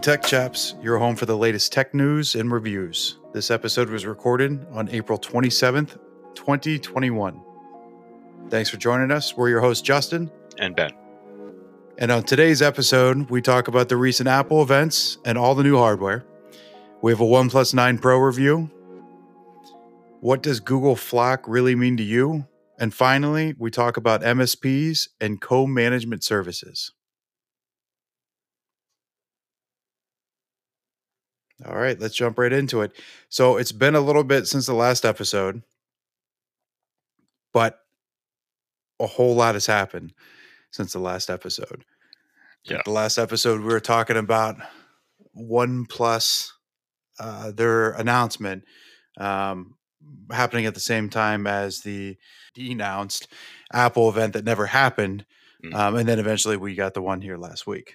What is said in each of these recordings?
Welcome to the Tech Chaps, your home for the latest tech news and reviews. This episode was recorded on April 27th, 2021. Thanks for joining us. We're your hosts, Justin and Ben. And on today's episode, we talk about the recent Apple events and all the new hardware. We have a OnePlus 9 Pro review. What does Google FLoC really mean to you? And finally, we talk about MSPs and co management services. All right, let's jump right into it. So it's been a little bit since the last episode, but a whole lot has happened since the last episode. Yeah. The last episode, we were talking about OnePlus, uh, their announcement um, happening at the same time as the denounced Apple event that never happened. Mm. Um, and then eventually we got the one here last week.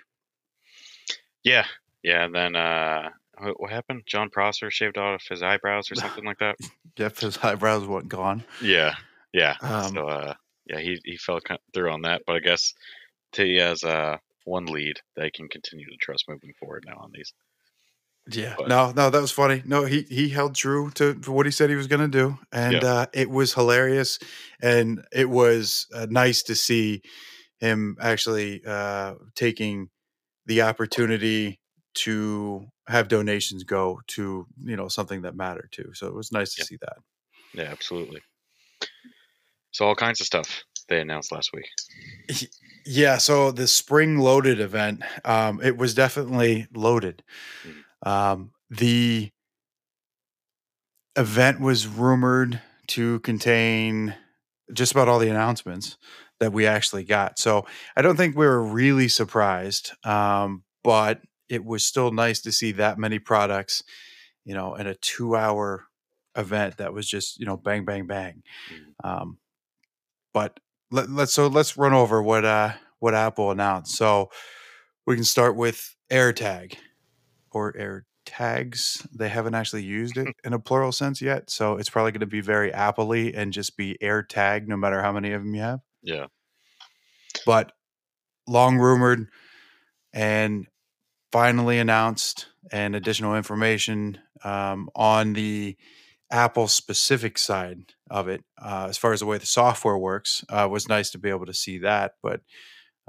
Yeah. Yeah. And then uh, what, happened? Jon Prosser shaved off his eyebrows or something like that. Yep, his eyebrows went gone. Yeah, yeah. Um, so uh, yeah, he he fell through on that, but I guess he has uh, one lead that he can continue to trust moving forward now on these. Yeah, but, no, no, that was funny. No, he he held true to, to what he said he was going to do, and yeah. uh, it was hilarious, and it was uh, nice to see him actually uh, taking the opportunity to have donations go to you know something that mattered to. So it was nice to see that. Yeah, absolutely. So all kinds of stuff they announced last week. Yeah, so the spring loaded event, um, it was definitely loaded. Mm-hmm. Um, the event was rumored to contain just about all the announcements that we actually got. So I don't think we were really surprised, um, but it was still nice to see that many products, you know, in a two hour event that was just, you know, bang, bang, bang. Mm-hmm. Um, but let, us so let's run over what uh what Apple announced. So we can start with AirTag or AirTags. They haven't actually used it in a plural sense yet, so it's probably going to be very Appley and just be AirTag, no matter how many of them you have. Yeah. But long rumored, and finally announced and additional information um, on the Apple specific side of it, uh, as far as the way the software works, uh, was nice to be able to see that. But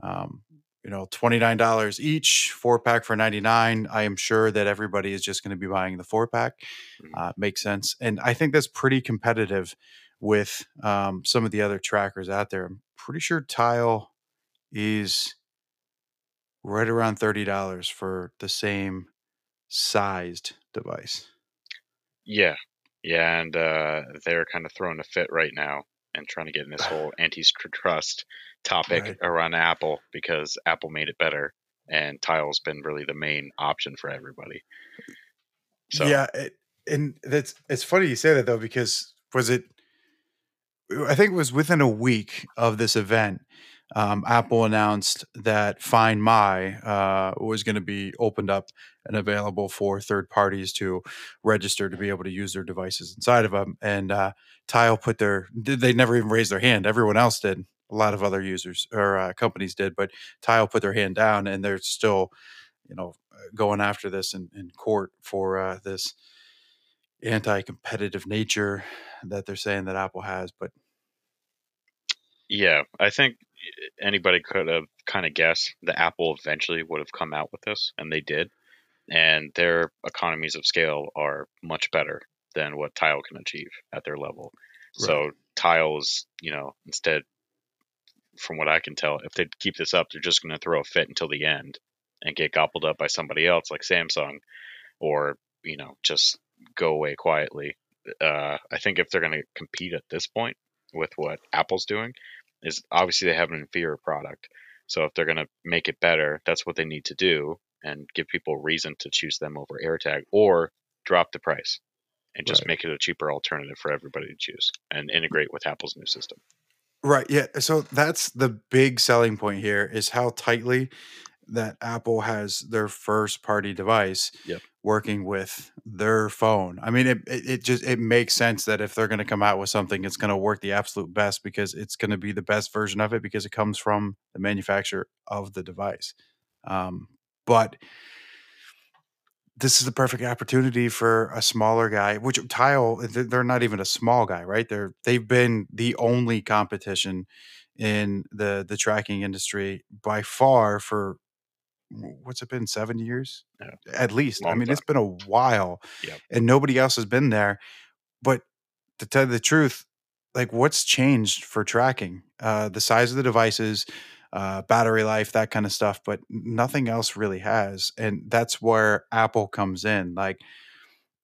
um, you know, twenty nine dollars each, four pack for ninety nine. I am sure that everybody is just going to be buying the four pack. Mm-hmm. Uh, makes sense, and I think that's pretty competitive with um, some of the other trackers out there. I'm pretty sure Tile is right around $30 for the same sized device. Yeah. Yeah. And uh, they're kind of throwing a fit right now and trying to get in this whole antitrust topic right. around Apple because Apple made it better and Tile's been really the main option for everybody. So yeah, it, and that's it's funny you say that though because was it? I think it was within a week of this event um, Apple announced that Find My uh, was going to be opened up and available for third parties to register to be able to use their devices inside of them. And uh, Tile put their, they never even raised their hand. Everyone else did. A lot of other users or uh, companies did, but Tile put their hand down and they're still, you know, going after this in, in court for uh, this anti competitive nature that they're saying that Apple has. But yeah, I think anybody could have kind of guessed that Apple eventually would have come out with this, and they did. And their economies of scale are much better than what Tile can achieve at their level. Right. So Tiles, you know, instead, from what I can tell, if they keep this up, they're just going to throw a fit until the end and get gobbled up by somebody else like Samsung, or you know, just go away quietly. Uh, I think if they're going to compete at this point with what Apple's doing, is obviously they have an inferior product. So if they're going to make it better, that's what they need to do and give people reason to choose them over AirTag or drop the price and just right. make it a cheaper alternative for everybody to choose and integrate with Apple's new system. Right. Yeah. So that's the big selling point here is how tightly that Apple has their first party device yep. working with their phone. I mean, it, it, it just it makes sense that if they're going to come out with something, it's going to work the absolute best because it's going to be the best version of it because it comes from the manufacturer of the device. Um, but this is the perfect opportunity for a smaller guy, which Tile, they're not even a small guy, right? They're they've been the only competition in the the tracking industry by far for what's it been seven years Yeah. at least. I Long mean, it's been a while, Yep. and nobody else has been there. But to tell you the truth, like what's changed for tracking? Uh, the size of the devices, uh, battery life, that kind of stuff, but nothing else really has. And that's where Apple comes in. Like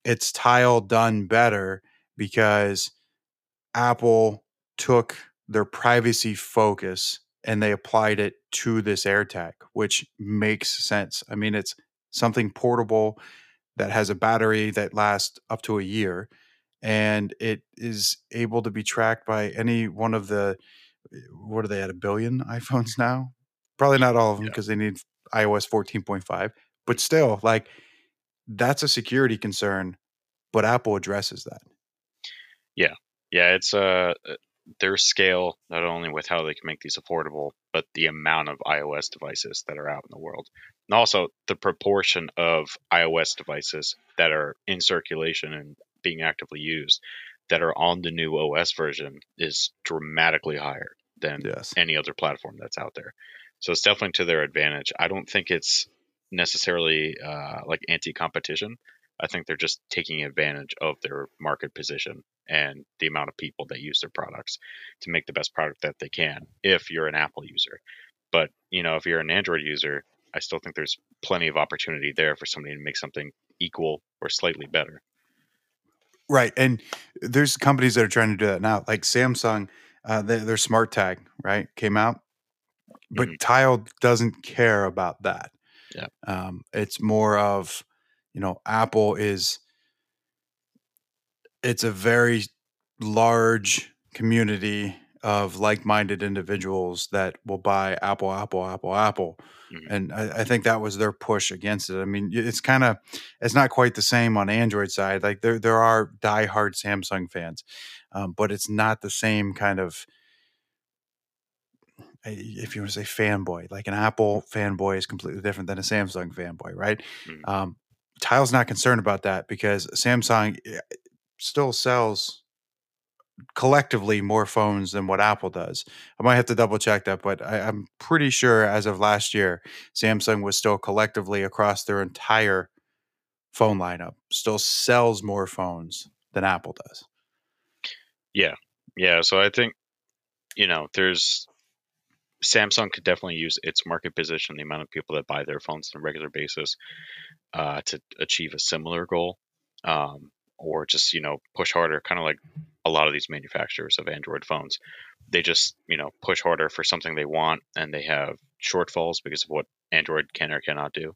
it's tile done better because Apple took their privacy focus and they applied it to this AirTag, which makes sense. I mean, it's something portable that has a battery that lasts up to a year and it is able to be tracked by any one of the what are they at a billion iPhones now? Probably not all of them Yeah. because they need iOS 14.5, but still like that's a security concern, but Apple addresses that. Yeah, Yeah, it's uh uh, their scale not only with how they can make these affordable, but the amount of iOS devices that are out in the world, and also the proportion of iOS devices that are in circulation and being actively used that are on the new OS version is dramatically higher than Yes. any other platform that's out there. So it's definitely to their advantage. I don't think it's necessarily uh, like anti-competition. I think they're just taking advantage of their market position and the amount of people that use their products to make the best product that they can if you're an Apple user. But, you know, if you're an Android user, I still think there's plenty of opportunity there for somebody to make something equal or slightly better. Right. And there's companies that are trying to do that now, like Samsung, uh, their, their smart tag, right, came out, but Mhm. Tile doesn't care about that. Yeah. Um, it's more of, you know, Apple is, it's a very large community of like-minded individuals that will buy Apple, Apple, Apple, Apple, Mhm. and I, I think that was their push against it. I mean, it's kind of, it's not quite the same on Android side. Like there, there are die-hard Samsung fans, um, but it's not the same kind of, if you want to say fanboy. Like an Apple fanboy is completely different than a Samsung fanboy, right? Mhm. Um, Tile's not concerned about that because Samsung eh, still sells collectively more phones than what Apple does. I might have to double check that, but I, I'm pretty sure as of last year, Samsung was still collectively across their entire phone lineup still sells more phones than Apple does. Yeah. Yeah, so I think, you know, there's Samsung could definitely use its market position, the amount of people that buy their phones on a regular basis, uh, to achieve a similar goal, um, or just you know push harder, kind of like a lot of these manufacturers of Android phones. They just you know push harder for something they want, and they have shortfalls because of what Android can or cannot do,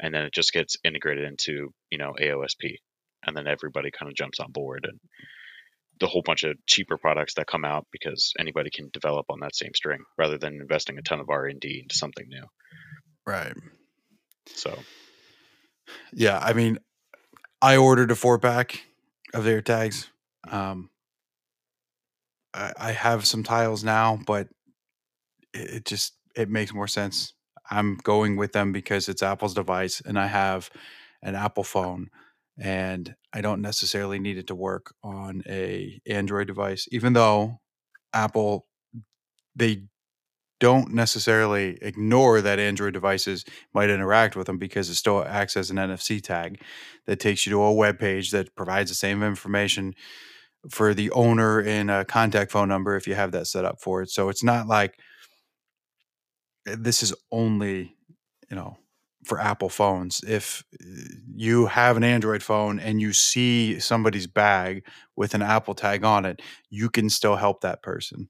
and then it just gets integrated into you know AOSP, and then everybody kind of jumps on board and the whole bunch of cheaper products that come out because anybody can develop on that same string rather than investing a ton of R&D into something new. Right. So, Yeah. I mean, I ordered a four pack of their tags. Um, I, I have some tiles now, but it, it just it makes more sense. I'm going with them because it's Apple's device, and I have an Apple phone, and I don't necessarily need it to work on a Android device. Even though Apple, they don't necessarily ignore that Android devices might interact with them because it still acts as an NFC tag that takes you to a web page that provides the same information for the owner and a contact phone number if you have that set up for it. So it's not like uh, this is only, you know, for Apple phones. If you have an Android phone and you see somebody's bag with an Apple tag on it, you can still help that person.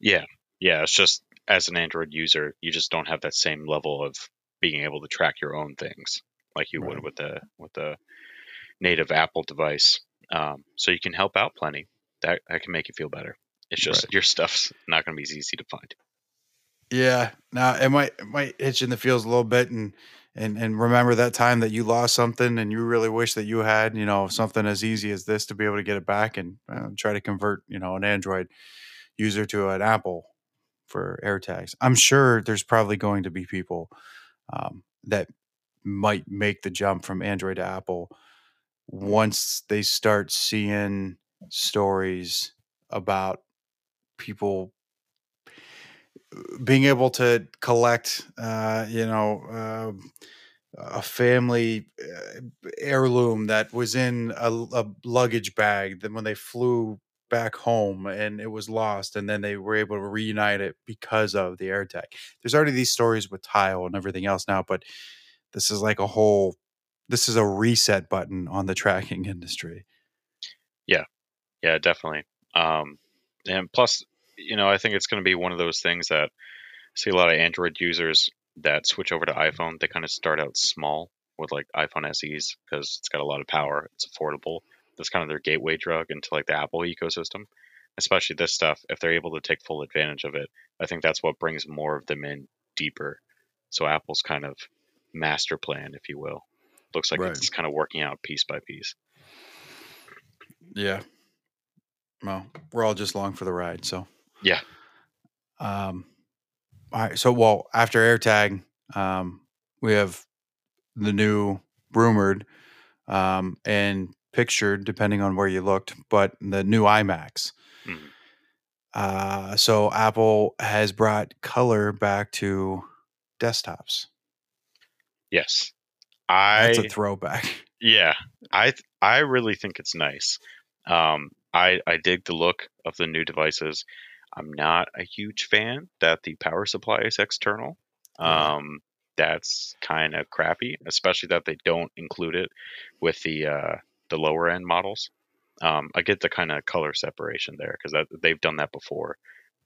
yeah. Yeah, it's just as an Android user, you just don't have that same level of being able to track your own things like you Right. would with the with the native Apple device. Um, so you can help out plenty. That that can make you feel better. It's just Right. your stuff's not going to be as easy to find. Yeah. Now it might it might itch in the feels a little bit and and and remember that time that you lost something and you really wish that you had, you know, something as easy as this to be able to get it back and uh, try to convert, you know, an Android user to an Apple for AirTags. I'm sure there's probably going to be people um, that might make the jump from Android to Apple once they start seeing stories about people being able to collect, uh, you know, uh, a family uh, heirloom that was in a, a luggage bag. Then when they flew back home and it was lost, and then they were able to reunite it because of the air AirTag. There's already these stories with Tile and everything else now, but this is like a whole. This is a reset button on the tracking industry. Yeah, yeah, definitely. Um, and plus, you know, I think it's going to be one of those things that I see a lot of Android users that switch over to iPhone. They kind of start out small with like iPhone SEs because it's got a lot of power, it's affordable. That's kind of their gateway drug into like the Apple ecosystem. Especially this stuff, if they're able to take full advantage of it, I think that's what brings more of them in deeper. So Apple's kind of master plan, if you will, looks like right. it's kind of working out piece by piece. Yeah. Well, we're all just along for the ride, so yeah. Um, all right. So, well, after AirTag, um, we have the new rumored um, and pictured, depending on where you looked, but the new iMacs. Mm-hmm. Uh, so Apple has brought color back to desktops. Yes, I. That's a throwback. Yeah, I I really think it's nice. Um, I I dig the look of the new devices. I'm not a huge fan that the power supply is external. Um, that's kind of crappy, especially that they don't include it with the uh, the lower end models. Um, I get the kind of color separation there because they've done that before.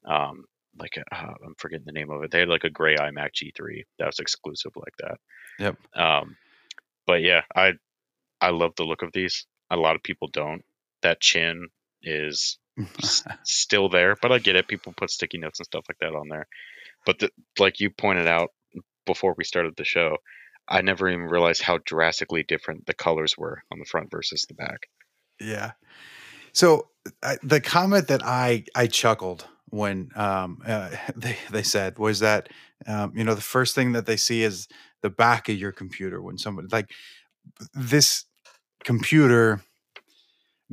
Um, like uh, I'm forgetting the name of it. They had like a gray iMac G3 that was exclusive like that. Yep. Um, but yeah, I I love the look of these. A lot of people don't. That chin is still there, but I get it. People put sticky notes and stuff like that on there. But the, like you pointed out before we started the show, I never even realized how drastically different the colors were on the front versus the back. Yeah. So I, the comment that I I chuckled when um, uh, they they said was that um, you know the first thing that they see is the back of your computer when somebody like this computer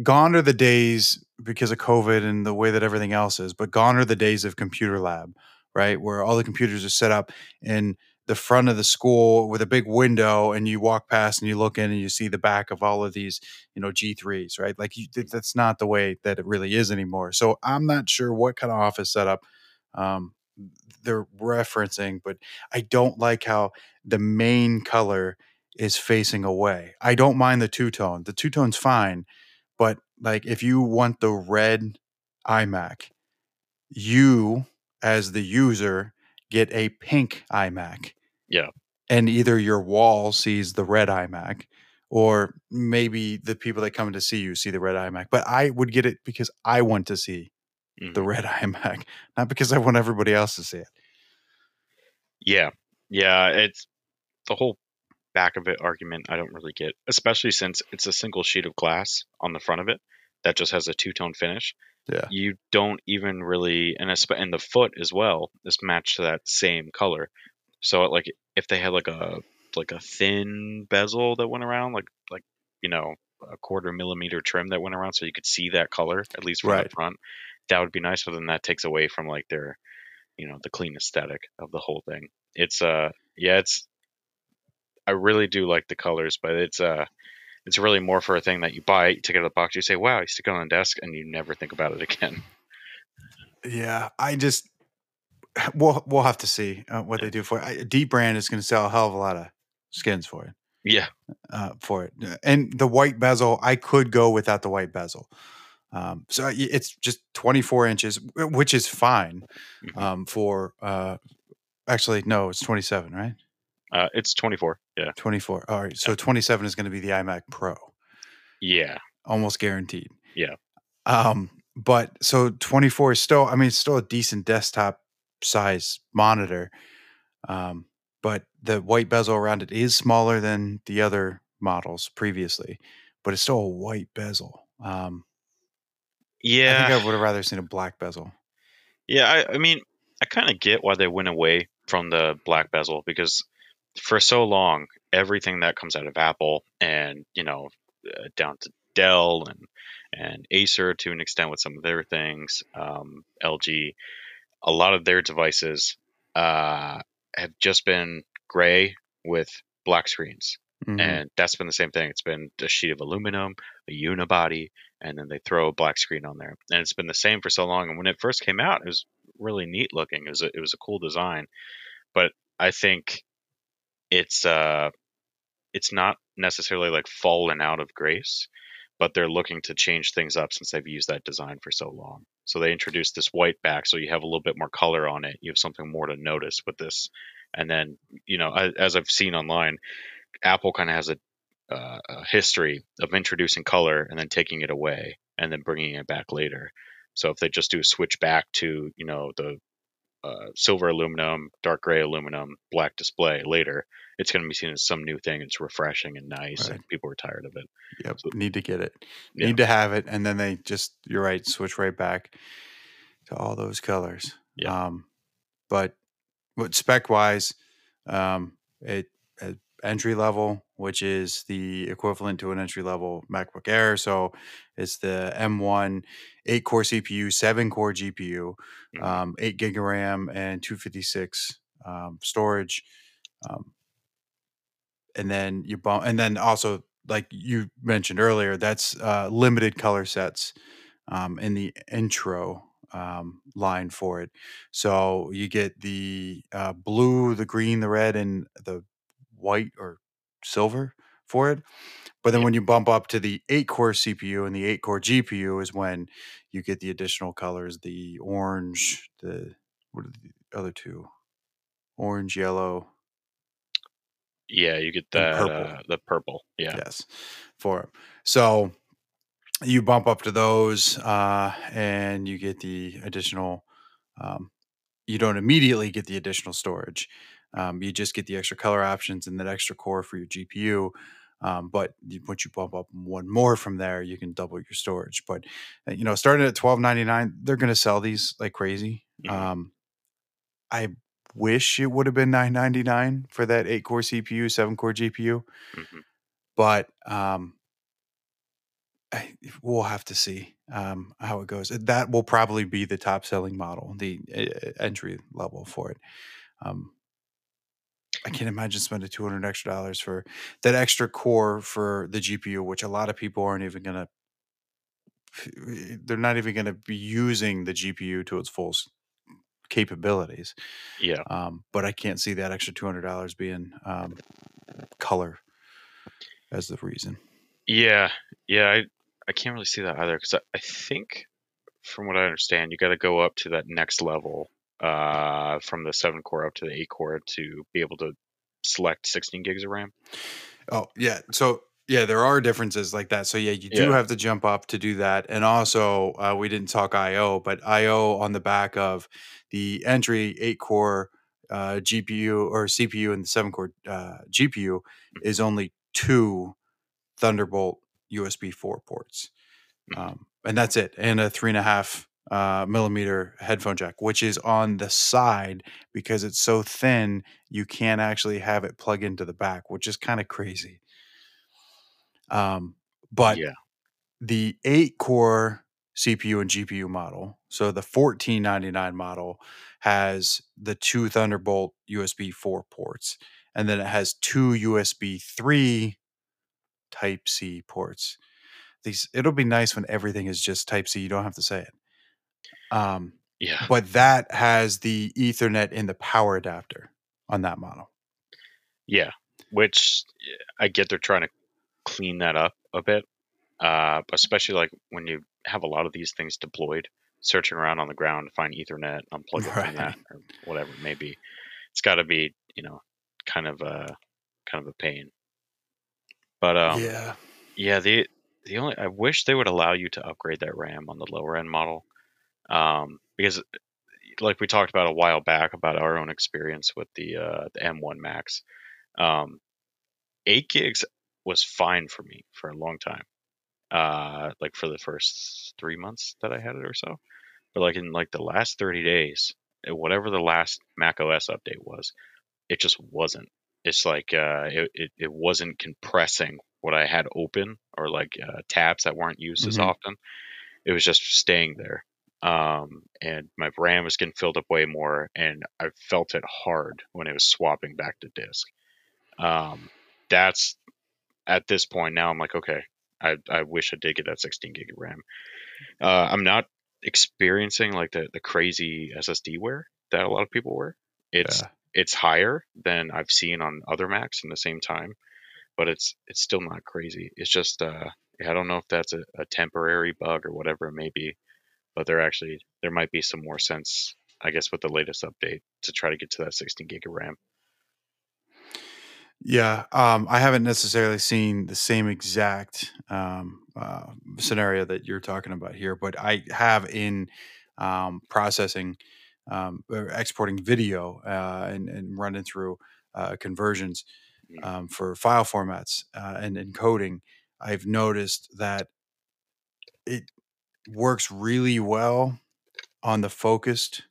gone are the days because of COVID and the way that everything else is, but gone are the days of computer lab, right? Where all the computers are set up in the front of the school with a big window and you walk past and you look in and you see the back of all of these, you know, G3s, right? Like you, that's not the way that it really is anymore. So I'm not sure what kind of office setup um, they're referencing, but I don't like how the main color is facing away. I don't mind the two tone. The two tone's fine but like if you want the red iMac, you as the user get a pink iMac. Yeah. And either your wall sees the red iMac or maybe the people that come to see you see the red iMac. But I would get it because I want to see mm-hmm. the red iMac, not because I want everybody else to see it. Yeah. Yeah. It's the whole back of it argument I don't really get, especially since it's a single sheet of glass on the front of it that just has a two tone finish. Yeah. You don't even really, and and the foot as well is matched to that same color. So like if they had like a like a thin bezel that went around, like like you know a quarter millimeter trim that went around, so you could see that color at least from right. the front, that would be nice. But then that takes away from like their, you know, the clean aesthetic of the whole thing. It's uh yeah, it's I really do like the colors, but it's uh it's really more for a thing that you buy, you take it out of the box, you say, "Wow," you stick it on the desk, and you never think about it again. Yeah, I just we'll we'll have to see uh, what yeah. they do for it. dbrand is going to sell a hell of a lot of skins for it. Yeah, uh, for it, and the white bezel, I could go without the white bezel. Um, so it's just 24 inches, which is fine mm-hmm. um, for. Uh, actually, no, it's 27, right? Uh, it's 24. Yeah. 24. All right. So yeah. 27 is going to be the iMac Pro. Yeah. Almost guaranteed. Yeah. Um, but so 24 is still, I mean, it's still a decent desktop size monitor. Um, but the white bezel around it is smaller than the other models previously, but it's still a white bezel. Um, yeah. I think I would have rather seen a black bezel. Yeah. I, I mean, I kind of get why they went away from the black bezel because for so long everything that comes out of Apple, and you know, uh, down to Dell and and Acer to an extent with some of their things, um, LG, a lot of their devices uh, have just been gray with black screens. Mhm. And that's been the same thing. It's been a sheet of aluminum, a unibody, and then they throw a black screen on there. And it's been the same for so long. And when it first came out, it was really neat looking. It was a, it was a cool design. But I think it's uh it's not necessarily like fallen out of grace, but they're looking to change things up since they've used that design for so long. So they introduced this white back, so you have a little bit more color on it. You have something more to notice with this. And then, you know, as, I've seen online, Apple kind of has a, uh, a history of introducing color and then taking it away and then bringing it back later. So if they just do a switch back to, you know, the uh, silver aluminum, dark gray aluminum, black display later, it's going to be seen as some new thing. It's refreshing and nice, Right. and people are tired of it. Yep. So- Need to get it. Yeah. Need to have it, and then they just you're right, switch right back to all those colors. Yeah. Um, but what spec wise, um, it at entry level, which is the equivalent to an entry level MacBook Air. So it's the M1 eight core CPU, seven core GPU, Mhm. um, eight gig of RAM, and 256 um, storage. Um, and then you bump, and then also like you mentioned earlier, that's uh, limited color sets um, in the intro um, line for it. So you get the uh, blue, the green, the red, and the white or silver for it. But then when you bump up to the eight core CPU and the eight core GPU is when you get the additional colors, the orange, the what are the other two? Orange, yellow, Yeah, you get that purple. uh, the purple. Yeah. Yes, for it. So you bump up to those, uh, and you get the additional. Um, you don't immediately get the additional storage. Um, you just get the extra color options and that extra core for your GPU. Um, but once you bump up one more from there, you can double your storage. But uh, you know, starting at twelve ninety nine, they're going to sell these like crazy. Um, I wish it would have been nine ninety nine for that eight core CPU, seven core GPU Mhm. but um, I, we'll have to see um, how it goes. That will probably be the top selling model, the uh, entry level for it. Um, I can't imagine spending two hundred extra dollars for that extra core for the GPU, which a lot of people aren't even gonna. They're not even going to be using the GPU to its full capabilities. Yeah. Um, but I can't see that extra two hundred dollars being um, color as the reason. Yeah, yeah, I I can't really see that either because I, I think, from what I understand, you got to go up to that next level, uh, from the seven core up to the eight core to be able to select 16 gigs of RAM. Oh yeah, so yeah, there are differences like that. So yeah, you do Yeah. have to jump up to do that, and also uh, we didn't talk I/O, but I/O on the back of the entry eight core uh, GPU or CPU and the seven core uh, GPU is only two Thunderbolt USB four ports, Mhm. um, and that's it, and a three and a half uh, millimeter headphone jack, which is on the side because it's so thin you can't actually have it plug into the back, which is kind of crazy. Um, but yeah, the eight core CPU and GPU model, so the 1499 model has the two Thunderbolt USB 4 ports, and then it has two USB 3 Type C ports. These it'll be nice when everything is just Type C. You don't have to say it. Um, yeah, but that has the Ethernet in the power adapter on that model. yeah. Which I get they're trying to clean that up a bit, uh, especially like when you have a lot of these things deployed, searching around on the ground to find Ethernet, unplug it from that, or whatever it may be. It's got to be, you know, kind of a kind of a pain. But um, yeah. Yeah, the the only I wish they would allow you to upgrade that RAM on the lower end model, um, because like we talked about a while back about our own experience with the uh, the M1 Max, um, eight gigs was fine for me for a long time, uh, like for the first three months that I had it or so, but like in like the last thirty days, eh, whatever the last Mac OS update was, it just wasn't. it's like uh, it, it, it wasn't compressing what I had open or like uh, tabs that weren't used as Mhm. often. It was just staying there. Um, and my RAM was getting filled up way more, and I felt it hard when it was swapping back to disk. Um, that's at this point now. I'm like, okay, I, I wish I did get that 16 gig of RAM. Uh, I'm not experiencing like the, the crazy SSD wear that a lot of people were. It's Yeah. it's higher than I've seen on other Macs in the same time, but it's it's still not crazy. It's just uh, I don't know if that's a, a temporary bug or whatever it may be, but there actually there might be some more sense, I guess, with the latest update to try to get to that 16 gig of RAM. Yeah, um, I haven't necessarily seen the same exact um, uh, scenario that you're talking about here, but I have in um, processing, um, or exporting video uh, and, and running through uh, conversions Mm. um, for file formats uh, and encoding. I've noticed that it works really well on the focused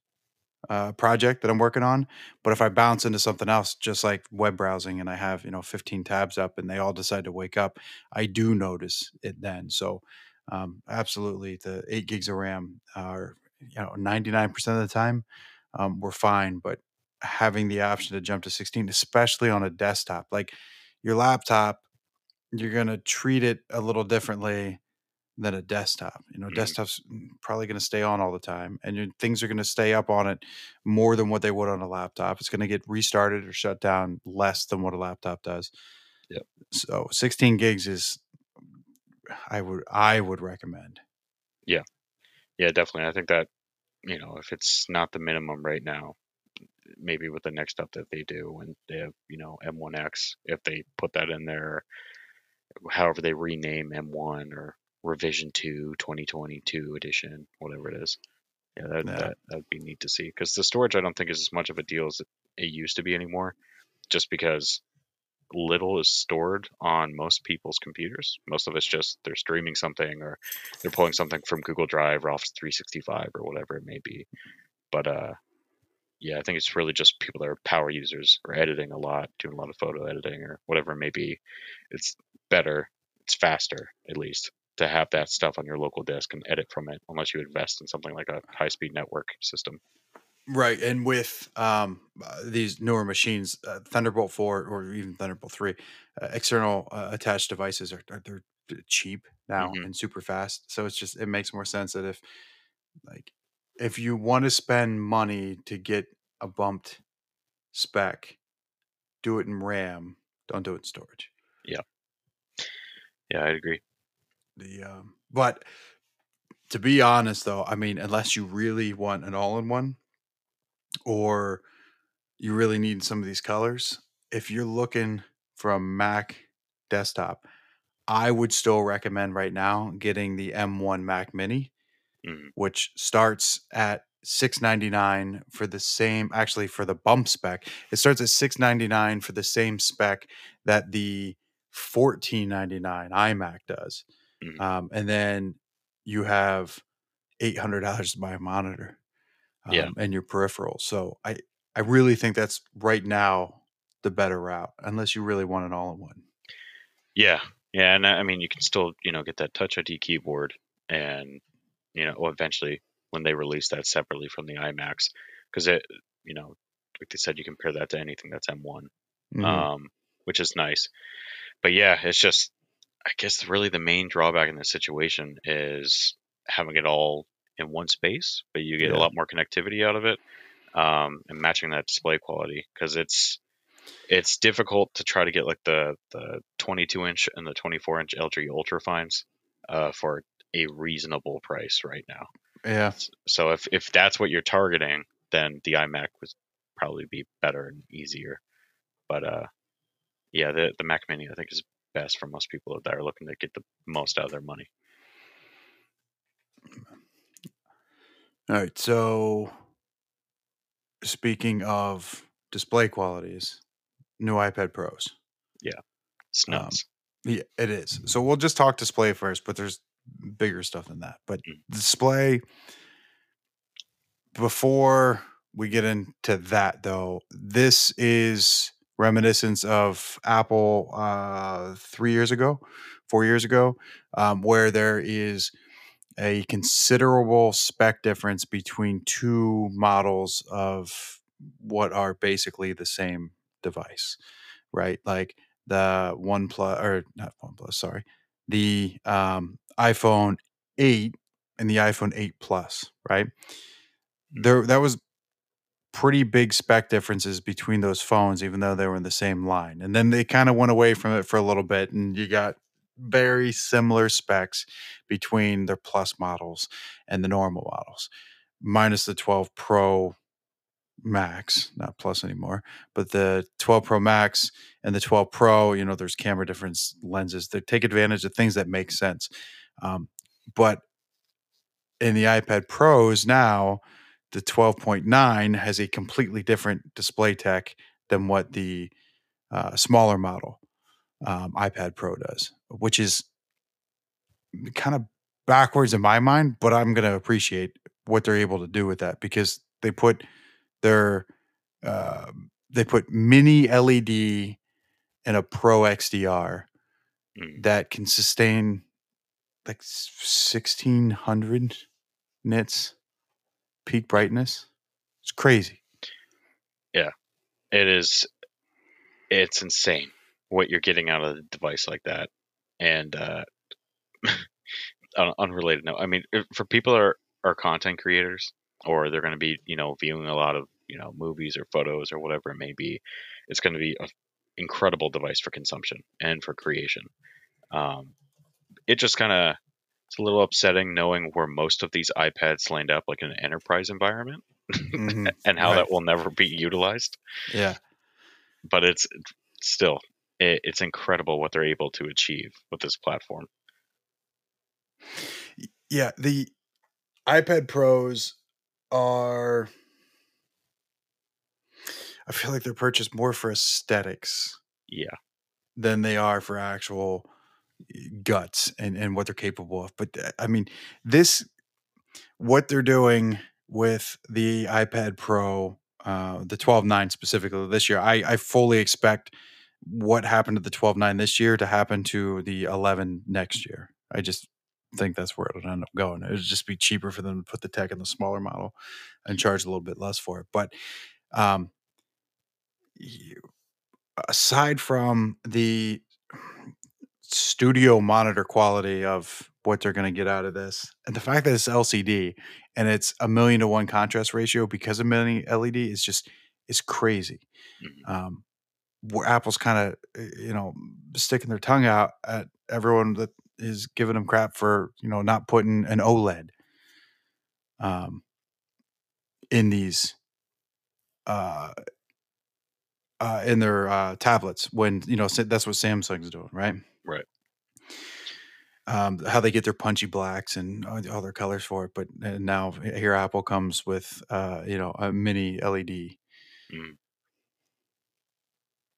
uh, project that I'm working on. But if I bounce into something else, just like web browsing, and I have you know 15 tabs up, and they all decide to wake up, I do notice it then. So um, absolutely, the eight gigs of RAM are you know 99% of the time um, we're fine. But having the option to jump to 16, especially on a desktop, like your laptop, you're gonna treat it a little differently than a desktop. You know, Mhm. desktop's probably going to stay on all the time, and your, things are going to stay up on it more than what they would on a laptop. It's going to get restarted or shut down less than what a laptop does. Yep. So 16 gigs is, I would I would recommend. Yeah, yeah, definitely. I think that you know if it's not the minimum right now, maybe with the next update that they do when they have you know M1X, if they put that in there, however they rename M1 or Revision 2 2022 edition, whatever it is. Yeah, that Yeah. that that'd be neat to see because the storage I don't think is as much of a deal as it used to be anymore, just because little is stored on most people's computers. Most of it's just they're streaming something or they're pulling something from Google Drive or Office 365 or whatever it may be. But uh, yeah, I think it's really just people that are power users or editing a lot, doing a lot of photo editing or whatever it may be. It's better, it's faster at least to have that stuff on your local disk and edit from it, unless you invest in something like a high-speed network system. Right, and with um, uh, these newer machines, uh, Thunderbolt four or even Thunderbolt three, uh, external uh, attached devices are, are they're cheap now Mhm. and super fast. So it's just it makes more sense that if like if you want to spend money to get a bumped spec, do it in RAM. Don't do it in storage. Yeah, Yeah, I'd agree. The um, but to be honest though, I mean, unless you really want an all-in-one, or you really need some of these colors, if you're looking for a Mac desktop, I would still recommend right now getting the M1 Mac Mini, Mhm. which starts at 699 for the same actually for the bump spec. It starts at 699 for the same spec that the 1499 iMac does. Mhm. Um, and then you have $800 to buy a monitor um, Yeah. and your peripherals. So I, I really think that's right now the better route, unless you really want an all in one. Yeah, yeah, and I I mean, you can still, you know, get that Touch ID keyboard, and you know, eventually when they release that separately from the iMacs, because it, you know, like they said, you compare that to anything that's M1, Mhm. um, which is nice. But yeah, it's just, I guess, really the main drawback in this situation is having it all in one space, but you get Yeah. a lot more connectivity out of it, um, and matching that display quality because it's it's difficult to try to get like the the 22 inch and the 24 inch LG Ultra fines uh, for a reasonable price right now. yeah. So if if that's what you're targeting, then the iMac would probably be better and easier. But uh, yeah, the the Mac Mini I think is best for most people that are looking to get the most out of their money. All right. So, speaking of display qualities, new iPad Pros. It's Um. Yeah, it is. So we'll just talk display first, but there's bigger stuff than that. But Mm. display, before we get into that, though, this is reminiscence of Apple uh, three years ago, four years ago, um, where there is a considerable spec difference between two models of what are basically the same device, right? Like the One Plus or not One Plus, sorry, the um, iPhone 8 and the iPhone 8 Plus, right? There, that was pretty big spec differences between those phones, even though they were in the same line. And then they kind of went away from it for a little bit, and you got very similar specs between their plus models and the normal models, minus the 12 Pro Max, not Plus anymore, but the 12 Pro Max and the 12 Pro, you know, there's camera difference lenses that take advantage of things that make sense. Um, but in the iPad Pros now, the 12.9 has a completely different display tech than what the uh, smaller model um, iPad Pro does, which is kind of backwards in my mind, but I'm going to appreciate what they're able to do with that because they put their uh, they put mini LED and a Pro XDR Mm. that can sustain like 1600 nits peak brightness. It's crazy. Yeah, it is. It's insane what you're getting out of the device like that. And uh, on an unrelated note, I mean, for people are, are content creators or they're going to be, you know, viewing a lot of, you know, movies or photos or whatever it may be, it's going to be an incredible device for consumption and for creation. Um, it just kind of it's a little upsetting knowing where most of these iPads land up, like in an enterprise environment, Mhm. and how Right. that will never be utilized. Yeah. But it's still, it, it's incredible what they're able to achieve with this platform. Yeah, the iPad Pros are I feel like they're purchased more for aesthetics Yeah, than they are for actual guts and, and what they're capable of. But uh, I mean, this what they're doing with the iPad Pro, uh, the 12.9 specifically this year, I, I fully expect what happened to the 12.9 this year to happen to the 11 next year. I just think that's where it'll end up going. It would just be cheaper for them to put the tech in the smaller model and charge a little bit less for it. But um, aside from the studio monitor quality of what they're going to get out of this, and the fact that it's LCD and it's a million to one contrast ratio because of mini LED is just is crazy. Mhm. Um, where Apple's kind of you know sticking their tongue out at everyone that is giving them crap for you know not putting an OLED um, in these uh, uh, in their uh, tablets when you know that's what Samsung's doing, right? Right. Um, how they get their punchy blacks and all their colors for it, but uh, now here Apple comes with uh, you know a mini LED.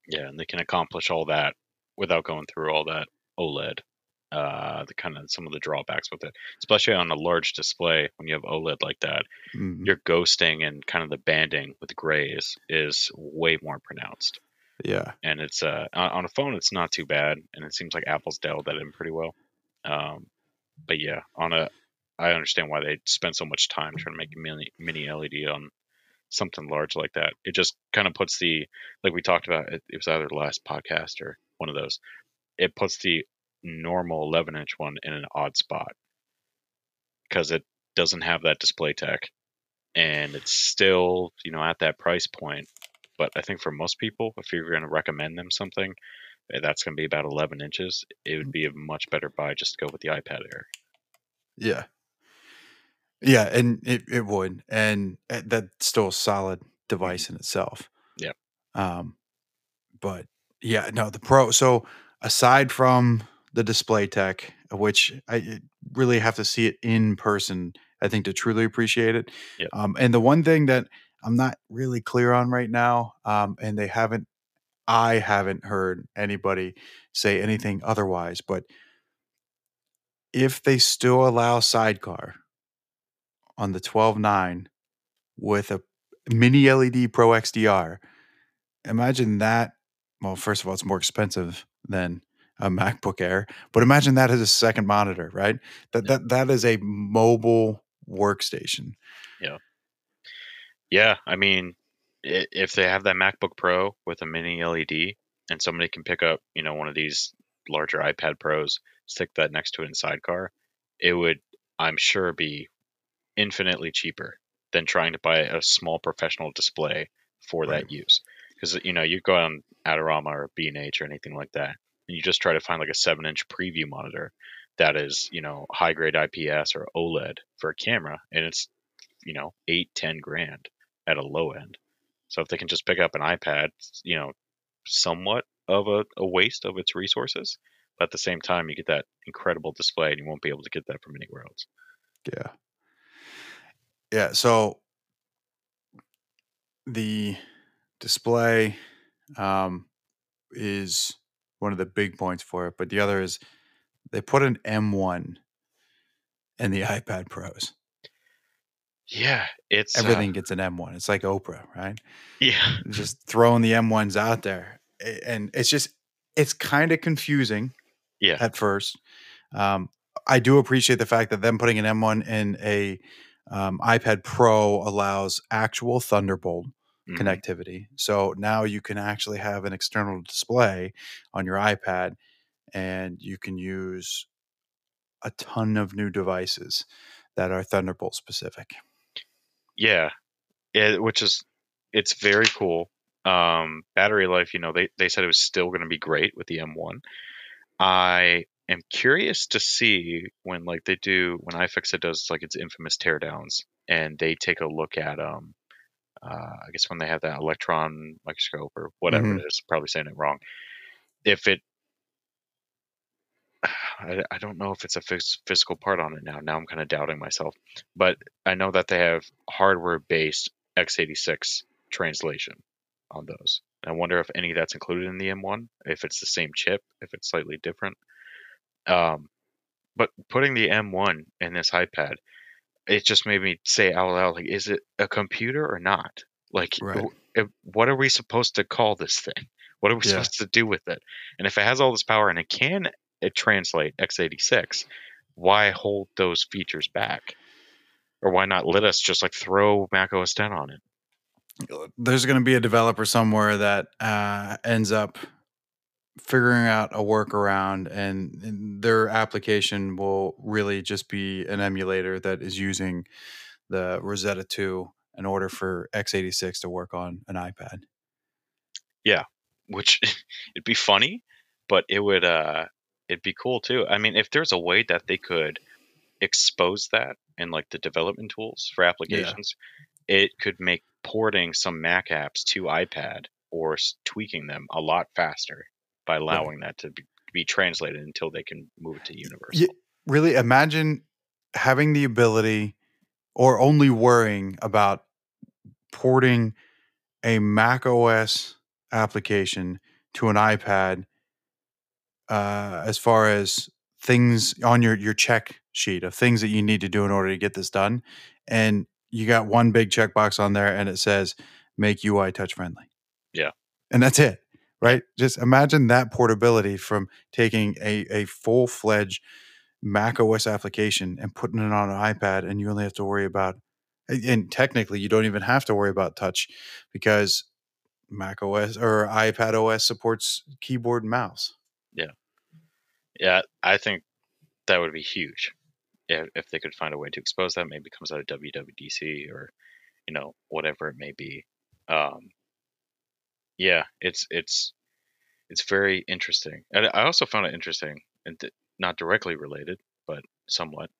yeah, and they can accomplish all that without going through all that OLED. Uh, the kind of some of the drawbacks with it, especially on a large display when you have OLED like that, Mhm. your ghosting and kind of the banding with grays is way more pronounced. Yeah, and it's uh on, a phone it's not too bad and it seems like apple's dialed that in pretty well. Um but yeah on a i understand why they spend so much time trying to make a mini, mini led on something large like that. It just kind of puts the like we talked about it, it was either the last podcast or one of those it puts the normal 11 inch one in an odd spot. Because it doesn't have that display tech and it's still you know at that price point but i think for most people if you're going to recommend them something eh, that's going to be about 11 inches it would be a much better buy just to go with the ipad air yeah, yeah, and it, it would, and uh, that's still a solid device in itself. Yeah. Um, but yeah, no, the Pro. So aside from the display tech, which I really have to see it in person, I think to truly appreciate it. Yeah. Um, and the one thing that I'm not really clear on right now, um, and they haven't, I haven't heard anybody say anything otherwise, but if they still allow sidecar on the 12.9 with a mini LED Pro XDR, imagine that well, first of all, it's more expensive than a MacBook Air, but imagine that as a second monitor, right? That Yeah. that that is a mobile workstation. Yeah, I mean, i- if they have that MacBook Pro with a mini LED, and somebody can pick up, you know, one of these larger iPad Pros, stick that next to it in sidecar, it would, I'm sure, be infinitely cheaper than trying to buy a small professional display for Right. that use. Because you know, you go on Adorama or B and H or anything like that, and you just try to find like a seven-inch preview monitor that is, you know, high-grade IPS or OLED for a camera, and it's, you know, eight, ten grand at a low end. So if they can just pick up an iPad, you know, somewhat of a, a waste of its resources, but at the same time, you get that incredible display, and you won't be able to get that from anywhere else. Yeah. Yeah. So the display um, is one of the big points for it, but the other is they put an M1 in the iPad Pros. Yeah, it's uh, Everything gets an M1. It's like Oprah, right? yeah, Just throwing the M1s out there. And it's just, it's kind of confusing yeah, at first. Um, I do appreciate the fact that them putting an M1 in a um, iPad Pro allows actual Thunderbolt mhm, connectivity. So now you can actually have an external display on your iPad and you can use a ton of new devices that are Thunderbolt specific. Yeah, it, which is it's very cool. Um, battery life, you know, they they said it was still going to be great with the M1. I am curious to see when like they do when iFixit does like its infamous teardowns and they take a look at um uh, I guess when they have that electron microscope or whatever Mhm. it is, probably saying it wrong. If it I, I don't know if it's a phys- physical part on it now. Now I'm kind of doubting myself, but I know that they have hardware-based x86 translation on those. I wonder if any of that's included in the M1, if it's the same chip, if it's slightly different. Um, but putting the M1 in this iPad, it just made me say out loud, like, is it a computer or not? Like, Right. if- what are we supposed to call this thing? What are we Yeah. supposed to do with it? And if it has all this power and it can translate x86, why hold those features back? Or why not let us just like throw Mac OS 10 on it? There's going to be a developer somewhere that uh, ends up figuring out a workaround, and, and their application will really just be an emulator that is using the Rosetta 2 in order for x86 to work on an iPad. Yeah. Which it'd be funny, but it would uh it'd be cool too. I mean, if there's a way that they could expose that in like the development tools for applications, it could make porting some Mac apps to iPad or tweaking them a lot faster by allowing that to be, be translated until they can move it to Universal. Yeah, really imagine having the ability or only worrying about porting a Mac OS application to an iPad uh, as far as things on your your check sheet of things that you need to do in order to get this done and you got one big checkbox on there and it says make UI touch friendly. Yeah. And that's it. Right? Just imagine that portability from taking a a full-fledged Mac OS application and putting it on an iPad, and you only have to worry about, and- and technically, you don't even have to worry about touch because Mac OS or iPad OS supports keyboard and mouse. Yeah, Yeah, I think that would be huge if, if they could find a way to expose that. Maybe it comes out of WWDC or you know whatever it may be. Um, yeah, it's it's it's very interesting. And I also found it interesting, and not directly related, but somewhat,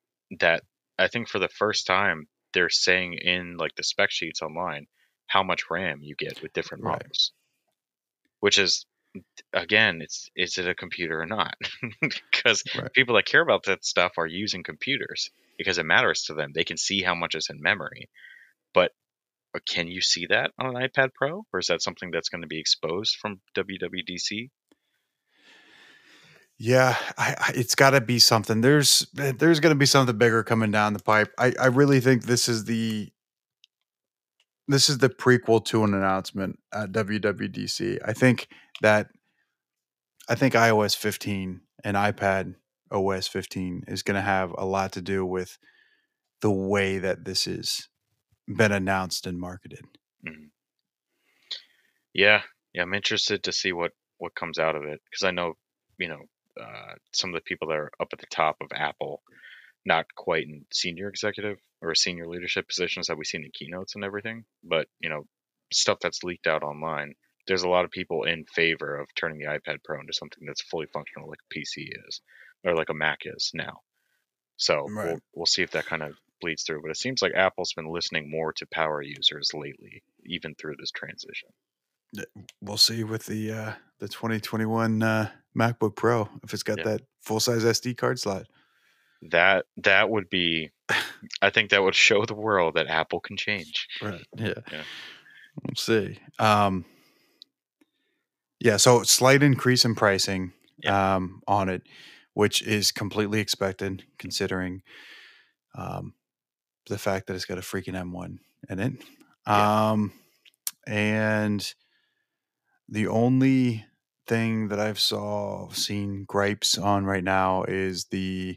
that I think for the first time they're saying in like the spec sheets online how much RAM you get with different Right. models, which is again, it's is it a computer or not? because Right. people that care about that stuff are using computers because it matters to them. They can see how much is in memory, but uh, can you see that on an iPad Pro, or is that something that's going to be exposed from WWDC? Yeah, I, I, it's got to be something. There's eh, there's going to be something bigger coming down the pipe. I, I really think this is the this is the prequel to an announcement at WWDC. I think that I think iOS 15 and iPad OS 15 is going to have a lot to do with the way that this is been announced and marketed. Mhm. Yeah, yeah, I'm interested to see what what comes out of it because I know, you know, uh, some of the people that are up at the top of Apple, not quite in senior executive or senior leadership positions that we see in the keynotes and everything, but you know, stuff that's leaked out online. There's a lot of people in favor of turning the iPad Pro into something that's fully functional, like a PC is, or like a Mac is now. So Right. we'll we'll see if that kind of bleeds through. But it seems like Apple's been listening more to power users lately, even through this transition. We'll see with the uh, the 2021 uh, MacBook Pro if it's got Yeah. that full size SD card slot. That that would be, I think that would show the world that Apple can change. Right. Yeah. Yeah. We'll see. Um, yeah. So slight increase in pricing um, on it, which is completely expected considering um, the fact that it's got a freaking M1 in it. Yeah. Um, and the only thing that I've saw seen gripes on right now is the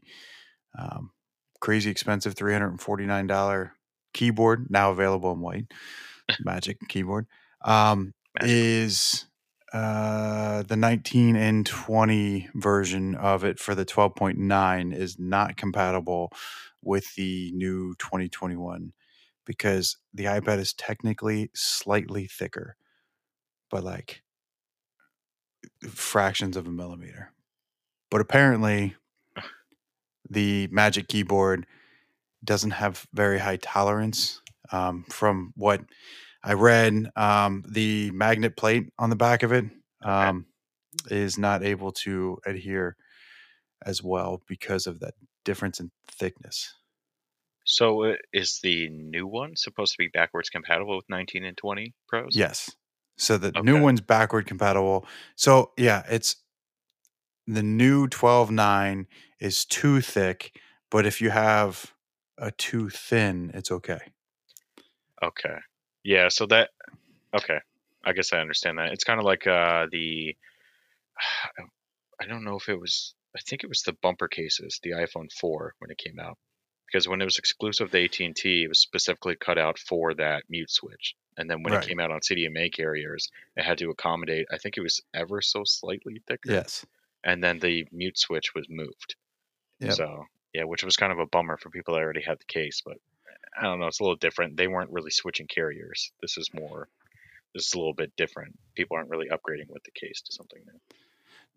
um, crazy expensive three hundred and forty nine dollar keyboard now available in white Magic keyboard um, Magic. is uh, the 19 and 20 version of it for the 12.9 is not compatible with the new 2021 because the iPad is technically slightly thicker, but like fractions of a millimeter. But apparently, the Magic Keyboard doesn't have very high tolerance. Um, from what I read, um, the magnet plate on the back of it um, is not able to adhere as well because of that difference in thickness. So uh, is the new one supposed to be backwards compatible with 19 and 20 Pros? Yes. So the new one's backward compatible. So yeah, it's the new 12.9 is too thick, but if you have a too thin, it's okay. Okay. Yeah. So that. Okay. I guess I understand that. It's kind of like uh, the. I don't know if it was. I think it was the bumper cases, the iPhone 4 when it came out, because when it was exclusive to AT and T, it was specifically cut out for that mute switch. And then when Right. it came out on CDMA carriers, it had to accommodate. I think it was ever so slightly thicker. Yes. And then the mute switch was moved. Yep. So yeah, which was kind of a bummer for people that already had the case, but I don't know, it's a little different. They weren't really switching carriers. This is more this is a little bit different. People aren't really upgrading with the case to something new.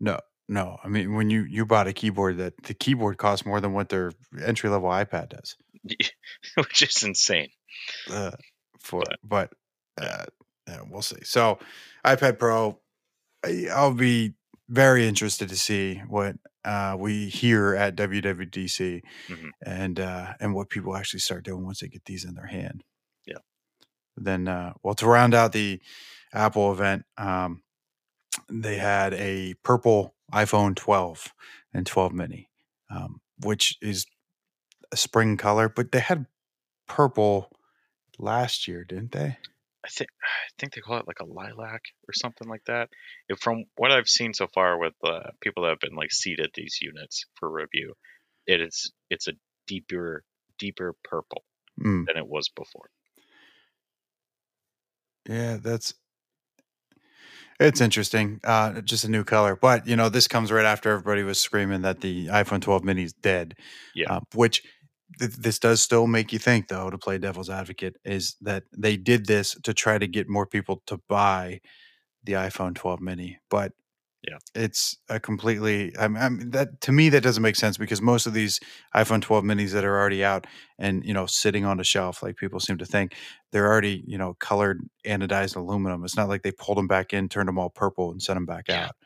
No, no. I mean, when you you bought a keyboard that the keyboard costs more than what their entry level iPad does. which is insane. Uh, for But- but, uh, yeah, we'll see. So, iPad Pro, I'll be very interested to see what uh, we hear at WWDC Mhm. and uh, and what people actually start doing once they get these in their hand. Yeah. Then, uh, well, to round out the Apple event, um, they had a purple iPhone 12 and 12 mini, um, which is a spring color, but they had purple last year, didn't they? I think I think they call it like a lilac or something like that. If from what I've seen so far with uh, people that have been like seated these units for review, it is it's a deeper deeper purple Mm, than it was before. yeah, that's it's interesting. Uh, just a new color, but you know, this comes right after everybody was screaming that the iPhone 12 mini is dead. Yeah. Uh, which th- this does still make you think, though, to play devil's advocate, is that they did this to try to get more people to buy the iPhone 12 mini, but Yeah. it's a completely. I mean, that to me that doesn't make sense because most of these iPhone 12 minis that are already out and you know sitting on a shelf, like people seem to think, they're already you know colored anodized aluminum. It's not like they pulled them back in, turned them all purple, and sent them back Yeah. out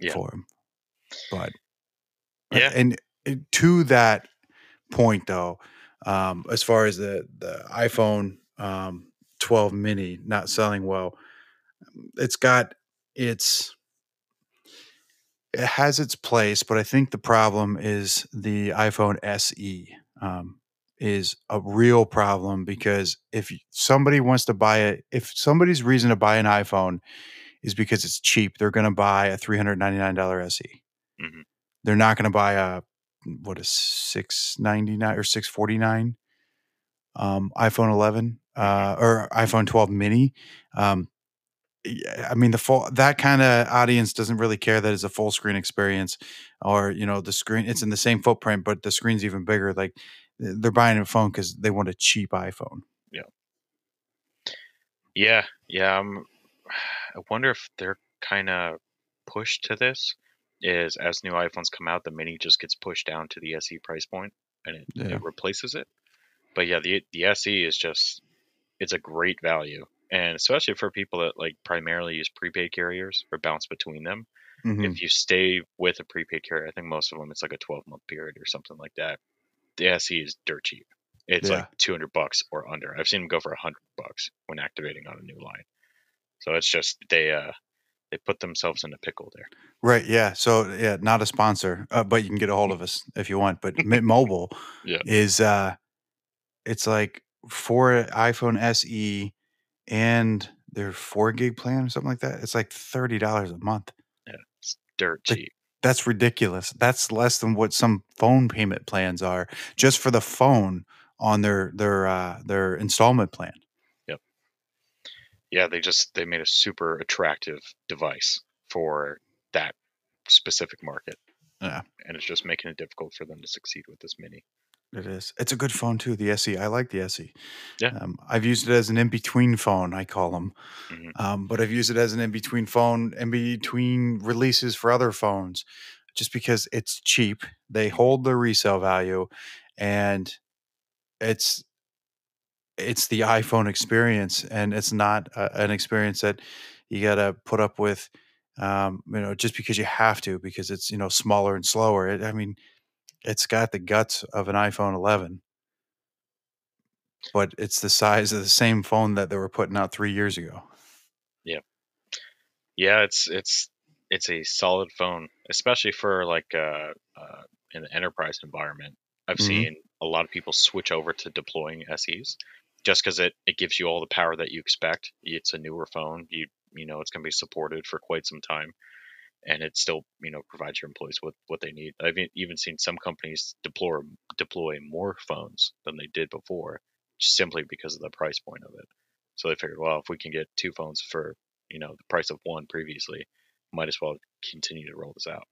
Yeah. for them. But Yeah. and eh, to that point though, um, as far as the the iPhone um, 12 mini not selling well, it's got its it has its place, but I think the problem is the iPhone SE um, is a real problem because if somebody wants to buy it, if somebody's reason to buy an iPhone is because it's cheap. They're going to buy a $399 SE. Mhm. They're not going to buy a what is 699 or 649 um, iPhone 11 uh, or iPhone 12 mini. Um, I mean the full that kind of audience doesn't really care that it's a full screen experience or you know the screen it's in the same footprint but the screen's even bigger like they're buying a phone because they want a cheap iPhone. Yeah, yeah. Um, I wonder if they're kind of pushed to this. Is as new iPhones come out, the Mini just gets pushed down to the SE price point, and it, Yeah. it replaces it. But yeah, the the SE is just it's a great value, and especially for people that like primarily use prepaid carriers or bounce between them. Mhm. If you stay with a prepaid carrier, I think most of them it's like a 12 month period or something like that. The SE is dirt cheap. It's Yeah. like 200 bucks or under. I've seen them go for 100 bucks when activating on a new line. So it's just they uh they put themselves in a pickle there. Right. Yeah. So yeah, not a sponsor, uh, but you can get a hold of us if you want. But Mint Mobile Yeah. is uh, it's like for iPhone SE and their four gig plan or something like that. It's like thirty dollars a month. Yeah, it's dirt Like- cheap. That's ridiculous. That's less than what some phone payment plans are just for the phone on their their uh, their installment plan. Yeah, they just they made a super attractive device for that specific market. Yeah. And it's just making it difficult for them to succeed with this mini. It is. It's a good phone too. The SE. I like the SE. Yeah. Um, I've used it as an in between phone. I call them. Mhm. Um, but I've used it as an in between phone, in between releases for other phones, just because it's cheap. They hold their resale value, and it's it's the iPhone experience, and it's not a, an experience that you got to put up with. Um, you know, just because you have to, because it's you know smaller and slower. It, I mean, it's got the guts of an iPhone 11, but it's the size of the same phone that they were putting out three years ago. Yeah, yeah, it's it's it's a solid phone, especially for like uh, uh in the enterprise environment. I've Mhm. seen a lot of people switch over to deploying SEs just because it, it gives you all the power that you expect. It's a newer phone. You you know it's going to be supported for quite some time, and it still you know provides your employees with what they need. I've even seen some companies deploy deploy more phones than they did before, simply because of the price point of it. So they figured, well, if we can get two phones for you know the price of one previously, might as well continue to roll this out.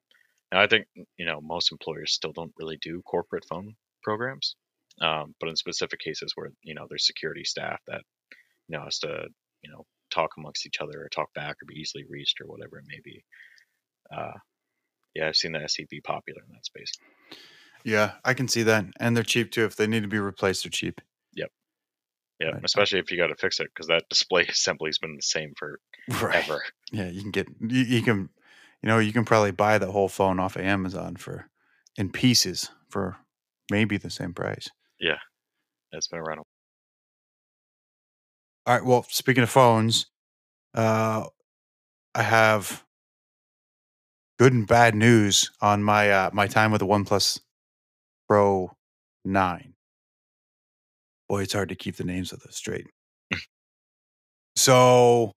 Now I think you know most employers still don't really do corporate phone programs, um, but in specific cases where you know there's security staff that you know has to you know talk amongst each other or talk back or be easily reached or whatever it may be. Uh, yeah, I've seen the SE be popular in that space. Yeah, I can see that, and they're cheap too. If they need to be replaced, they're cheap. Yep. Yeah, Right. especially if you got to fix it because that display assembly's been the same for forever. Yeah, you can get you, you can, you know, you can probably buy the whole phone off of Amazon for in pieces for maybe the same price. Yeah, it's been around. All right. Well, speaking of phones, uh, I have good and bad news on my uh, my time with the OnePlus Pro Nine. Boy, it's hard to keep the names of those straight. so,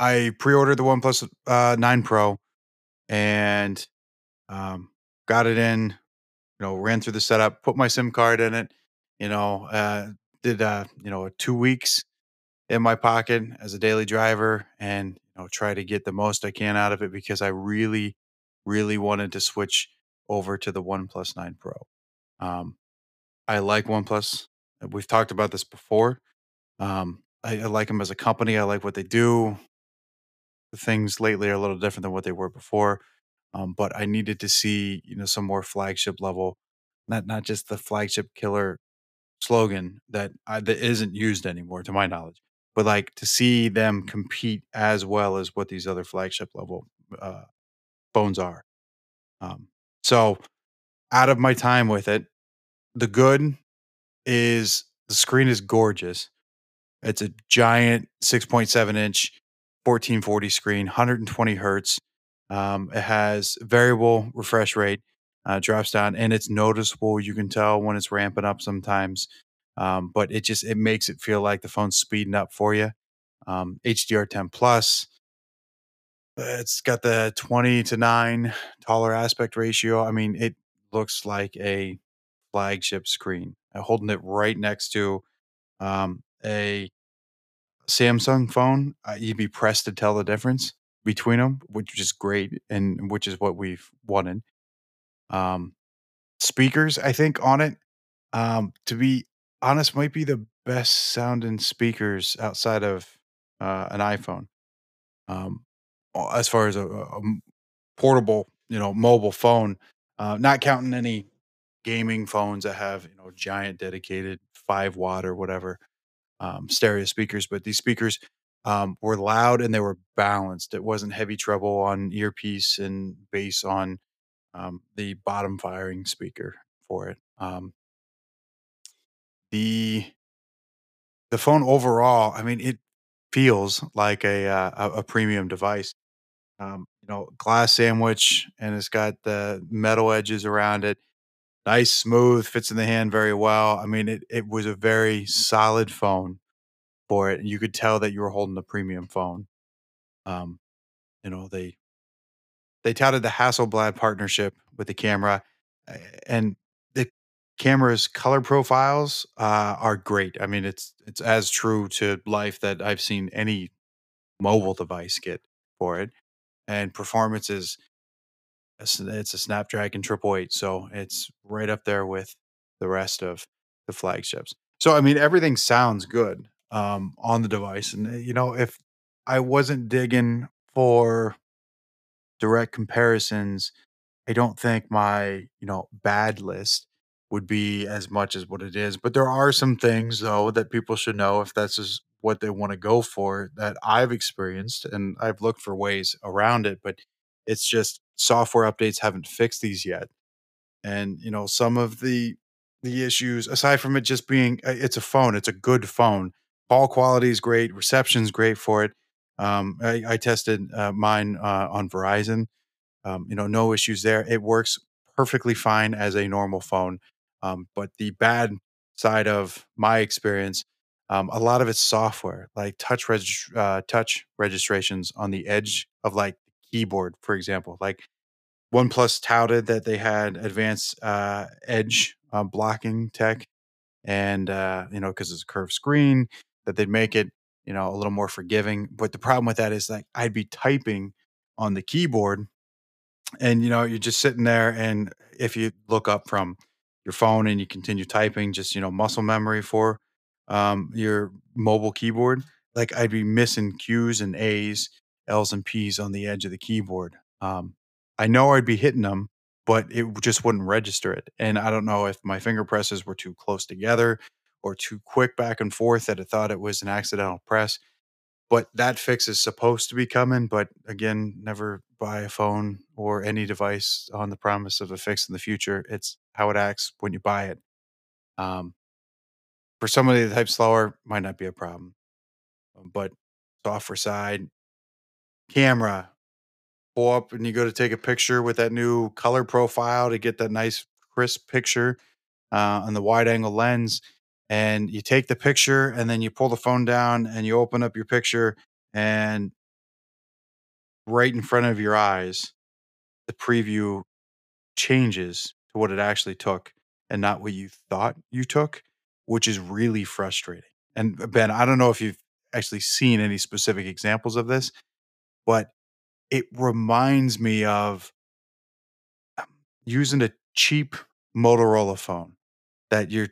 I pre-ordered the OnePlus uh, Nine Pro, and um, got it in. You know, ran through the setup, put my SIM card in it. You know, uh, did uh, you know two weeks in my pocket as a daily driver and you know try to get the most I can out of it because I really really wanted to switch over to the OnePlus 9 Pro. Um, I like OnePlus. We've talked about this before. Um, I, I like them as a company. I like what they do. The things lately are a little different than what they were before. Um, but I needed to see, you know, some more flagship level, not not just the flagship killer slogan that I, that isn't used anymore, to my knowledge, but like to see them compete as well as what these other flagship level uh, phones are. Um, so, out of my time with it, the good is the screen is gorgeous. It's a giant 6.7 inch 1440 screen, 120 hertz. Um, it has variable refresh rate, uh, drops down, and it's noticeable. You can tell when it's ramping up sometimes, um, but it just it makes it feel like the phone's speeding up for you. Um, HDR10 plus, It's got the 20 to 9 taller aspect ratio. I mean, it looks like a flagship screen. I'm holding it right next to um, a Samsung phone. Uh, you'd be pressed to tell the difference between them, which is great and which is what we've wanted. Um, speakers, I think, on it, um, to be honest, might be the best sounding speakers outside of uh, an iPhone. Um, as far as a portable, you know, mobile phone, uh, not counting any gaming phones that have you know giant dedicated five watt or whatever um, stereo speakers. But these speakers um, were loud and they were balanced. It wasn't heavy treble on earpiece and bass on um, the bottom firing speaker for it. Um, the the phone overall, I mean, it feels like a uh, a, premium device. Um, you know, glass sandwich, and it's got the metal edges around it. Nice, smooth, fits in the hand very well. I mean, it it was a very solid phone for it, and you could tell that you were holding a premium phone. Um, you know, they they touted the Hasselblad partnership with the camera, uh, and the camera's color profiles uh, are great. I mean, it's it's as true to life that I've seen any mobile device get for it, and performance is it's a Snapdragon triple eight, so it's right up there with the rest of the flagships. So I mean, everything sounds good um, on the device, and uh, you know, if I wasn't digging for direct comparisons, I don't think my, you know, bad list would be as much as what it is. But there are some things though that people should know if that's just what they want to go for that I've experienced and I've looked for ways around it, but it's just software updates haven't fixed these yet. And, you know, some of the the issues aside from it just being uh, it's a phone, it's a good phone. Call quality is great, reception's great for it. Um, I, I tested uh, mine uh, on Verizon um, you know, no issues there. It works perfectly fine as a normal phone. Um, but the bad side of my experience, um, a lot of it's software, like touch reg- uh, touch registrations on the edge of like keyboard, for example. Like OnePlus touted that they had advanced uh, edge uh, blocking tech, and uh, you know, because it's a curved screen, that they'd make it you know a little more forgiving. But the problem with that is like I'd be typing on the keyboard and you know you're just sitting there and if you look up from your phone and you continue typing just you know muscle memory for um, your mobile keyboard like i'd be missing q's and a's l's and p's on the edge of the keyboard um, i know i'd be hitting them but it just wouldn't register it and i don't know if my finger presses were too close together or too quick back and forth that it thought it was an accidental press but that fix is supposed to be coming, but again, never buy a phone or any device on the promise of a fix in the future. It's how it acts when you buy it. Um, for somebody that types slower, might not be a problem. Um, But software side, camera, pull up and you go to take a picture with that new color profile to get that nice crisp picture uh, on the wide angle lens. And you take the picture and then you pull the phone down and you open up your picture and right in front of your eyes, the preview changes to what it actually took and not what you thought you took, which is really frustrating. And uh, Ben, I don't know if you've actually seen any specific examples of this, but it reminds me of um, using a cheap Motorola phone that you're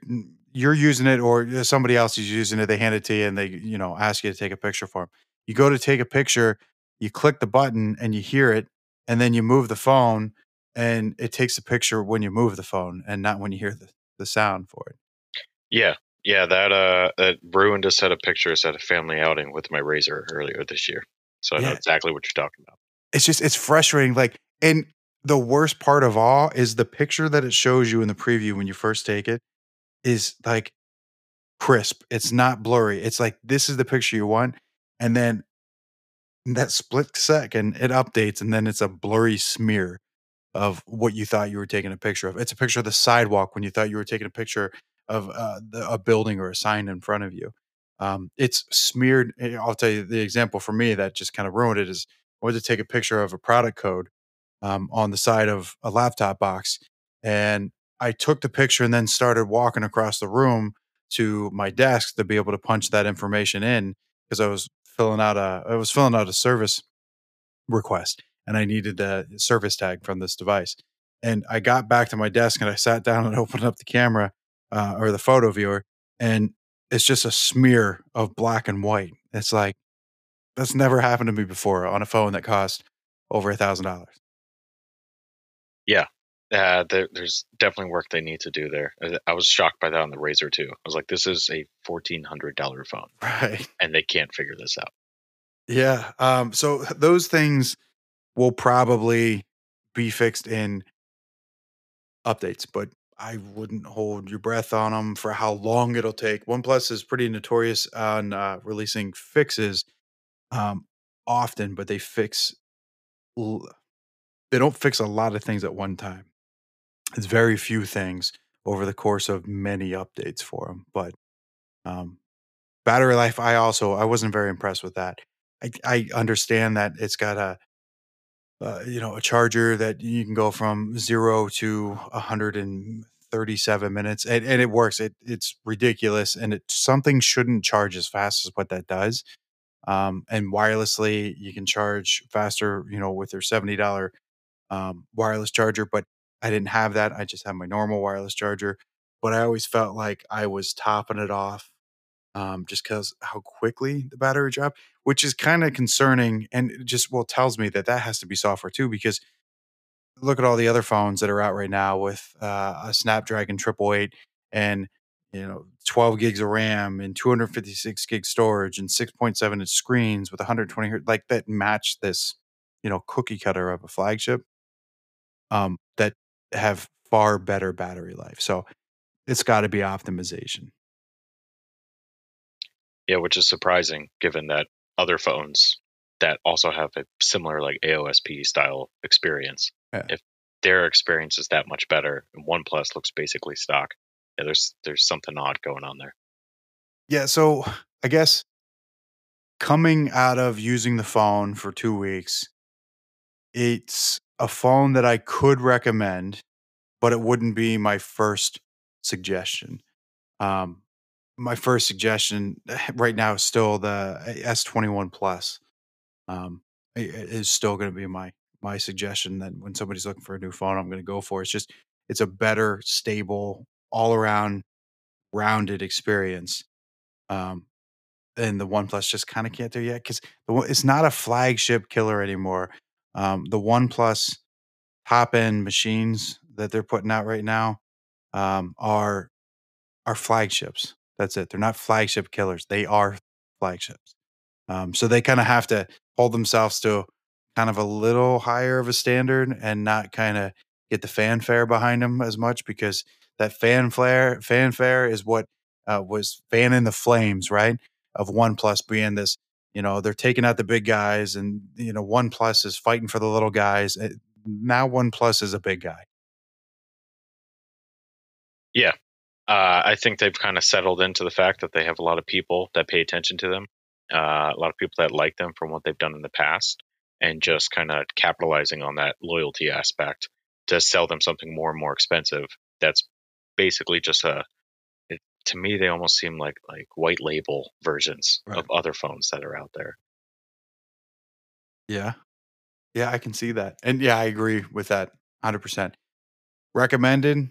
you're using it or uh, somebody else is using it they hand it to you and they you know ask you to take a picture for them you go to take a picture you click the button and you hear it and then you move the phone and it takes a picture when you move the phone and not when you hear the, the sound for it Yeah, yeah, that uh, that ruined a set of pictures at a family outing with my Razr earlier this year. So I know exactly what you're talking about. it's just it's frustrating like and the worst part of all is the picture that it shows you in the preview when you first take it is like crisp it's not blurry it's like this is the picture you want and then that split second, it updates and then it's a blurry smear of what you thought you were taking a picture of. It's a picture of the sidewalk when you thought you were taking a picture of uh, the, a building or a sign in front of you. Um, it's smeared. eh, I'll tell you the example for me that just kind of ruined it is I went to take a picture of a product code um, on the side of a laptop box, and I took the picture and then started walking across the room to my desk to be able to punch that information in because I was filling out a I was filling out a service request and I needed a service tag from this device. And I got back to my desk and I sat down and opened up the camera uh, or the photo viewer, and it's just a smear of black and white. It's like that's never happened to me before on a phone that cost over a thousand dollars. Yeah, uh, there, there's definitely work they need to do there. I, I was shocked by that on the Razr too. I was like, this is a fourteen hundred dollar phone, Right. and they can't figure this out. Yeah. Um, so those things will probably be fixed in updates, but I wouldn't hold your breath on them for how long it'll take. OnePlus is pretty notorious on uh, releasing fixes um, often, but they fix l- they don't fix a lot of things at one time. It's very few things over the course of many updates for them. But um, battery life, I also I wasn't very impressed with that. I, I understand that it's got a uh, you know a charger that you can go from zero to 137 minutes and, and it works it, it's ridiculous and it something shouldn't charge as fast as what that does um, and wirelessly you can charge faster you know with their $70 um, wireless charger but i didn't have that i just had my normal wireless charger but i always felt like i was topping it off um, just because how quickly the battery dropped, which is kind of concerning and just well tells me that that has to be software too because look at all the other phones that are out right now with uh, a Snapdragon triple eight and you know 12 gigs of RAM and 256 gig storage and 6.7 inch screens with 120 hertz like that match this you know cookie cutter of a flagship um, that have far better battery life. So it's got to be optimization. Yeah, which is surprising given that other phones that also have a similar like AOSP style experience, Yeah. if their experience is that much better, and OnePlus looks basically stock. Yeah, there's there's something odd going on there. Yeah, so I guess coming out of using the phone for 2 weeks, it's a phone that I could recommend, but it wouldn't be my first suggestion. Um, my first suggestion right now is still the S21 Plus. Um, i- i- is still going to be my my suggestion that when somebody's looking for a new phone, I'm going to go for. It's just it's a better, stable, all around rounded experience. Um, and the OnePlus just kind of can't do yet because it's not a flagship killer anymore. Um, the OnePlus top end machines that they're putting out right now um, are are flagships. That's it. They're not flagship killers. They are flagships. Um, so they kind of have to hold themselves to kind of a little higher of a standard and not kind of get the fanfare behind them as much because that fanfare fanfare is what uh, was fanning the flames, right? Of OnePlus being this, you know, they're taking out the big guys, and you know, OnePlus is fighting for the little guys. Uh, Now OnePlus is a big guy. Yeah, uh, I think they've kind of settled into the fact that they have a lot of people that pay attention to them, uh, a lot of people that like them from what they've done in the past, and just kind of capitalizing on that loyalty aspect to sell them something more and more expensive. That's basically just a. To me, they almost seem like like white label versions Right. of other phones that are out there. Yeah. Yeah, I can see that. And yeah, I agree with that 100%. Recommended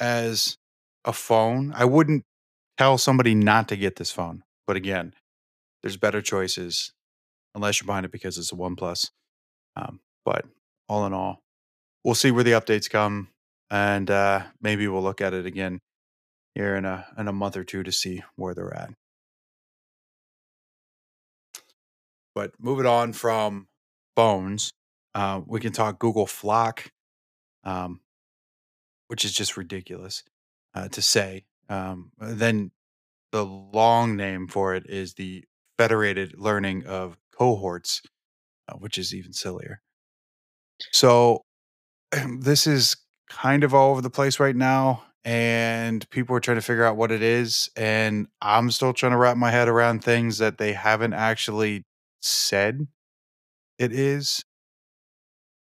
as a phone. I wouldn't tell somebody not to get this phone. But again, there's better choices unless you're buying it because it's a OnePlus. Um, but all in all, we'll see where the updates come and uh, maybe we'll look at it again here in a in a month or two to see where they're at. But moving on from phones, uh, we can talk Google FLoC, um, which is just ridiculous uh, to say. Um, then the long name for it is the Federated Learning of Cohorts, uh, which is even sillier. So this is kind of all over the place right now, and people are trying to figure out what it is. And I'm still trying to wrap my head around things that they haven't actually said. it is,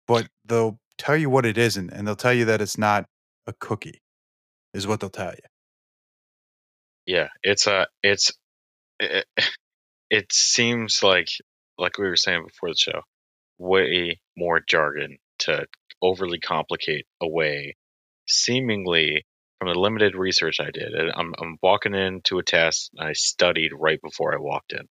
but they'll tell you what it isn't, and they'll tell you that it's not a cookie, is what they'll tell you. Yeah, it's a it's it, eh, eh, it seems like like we were saying before the show, way more jargon to overly complicate a way, seemingly from the limited research I did. I'm I'm walking into a test. I studied right before I walked in,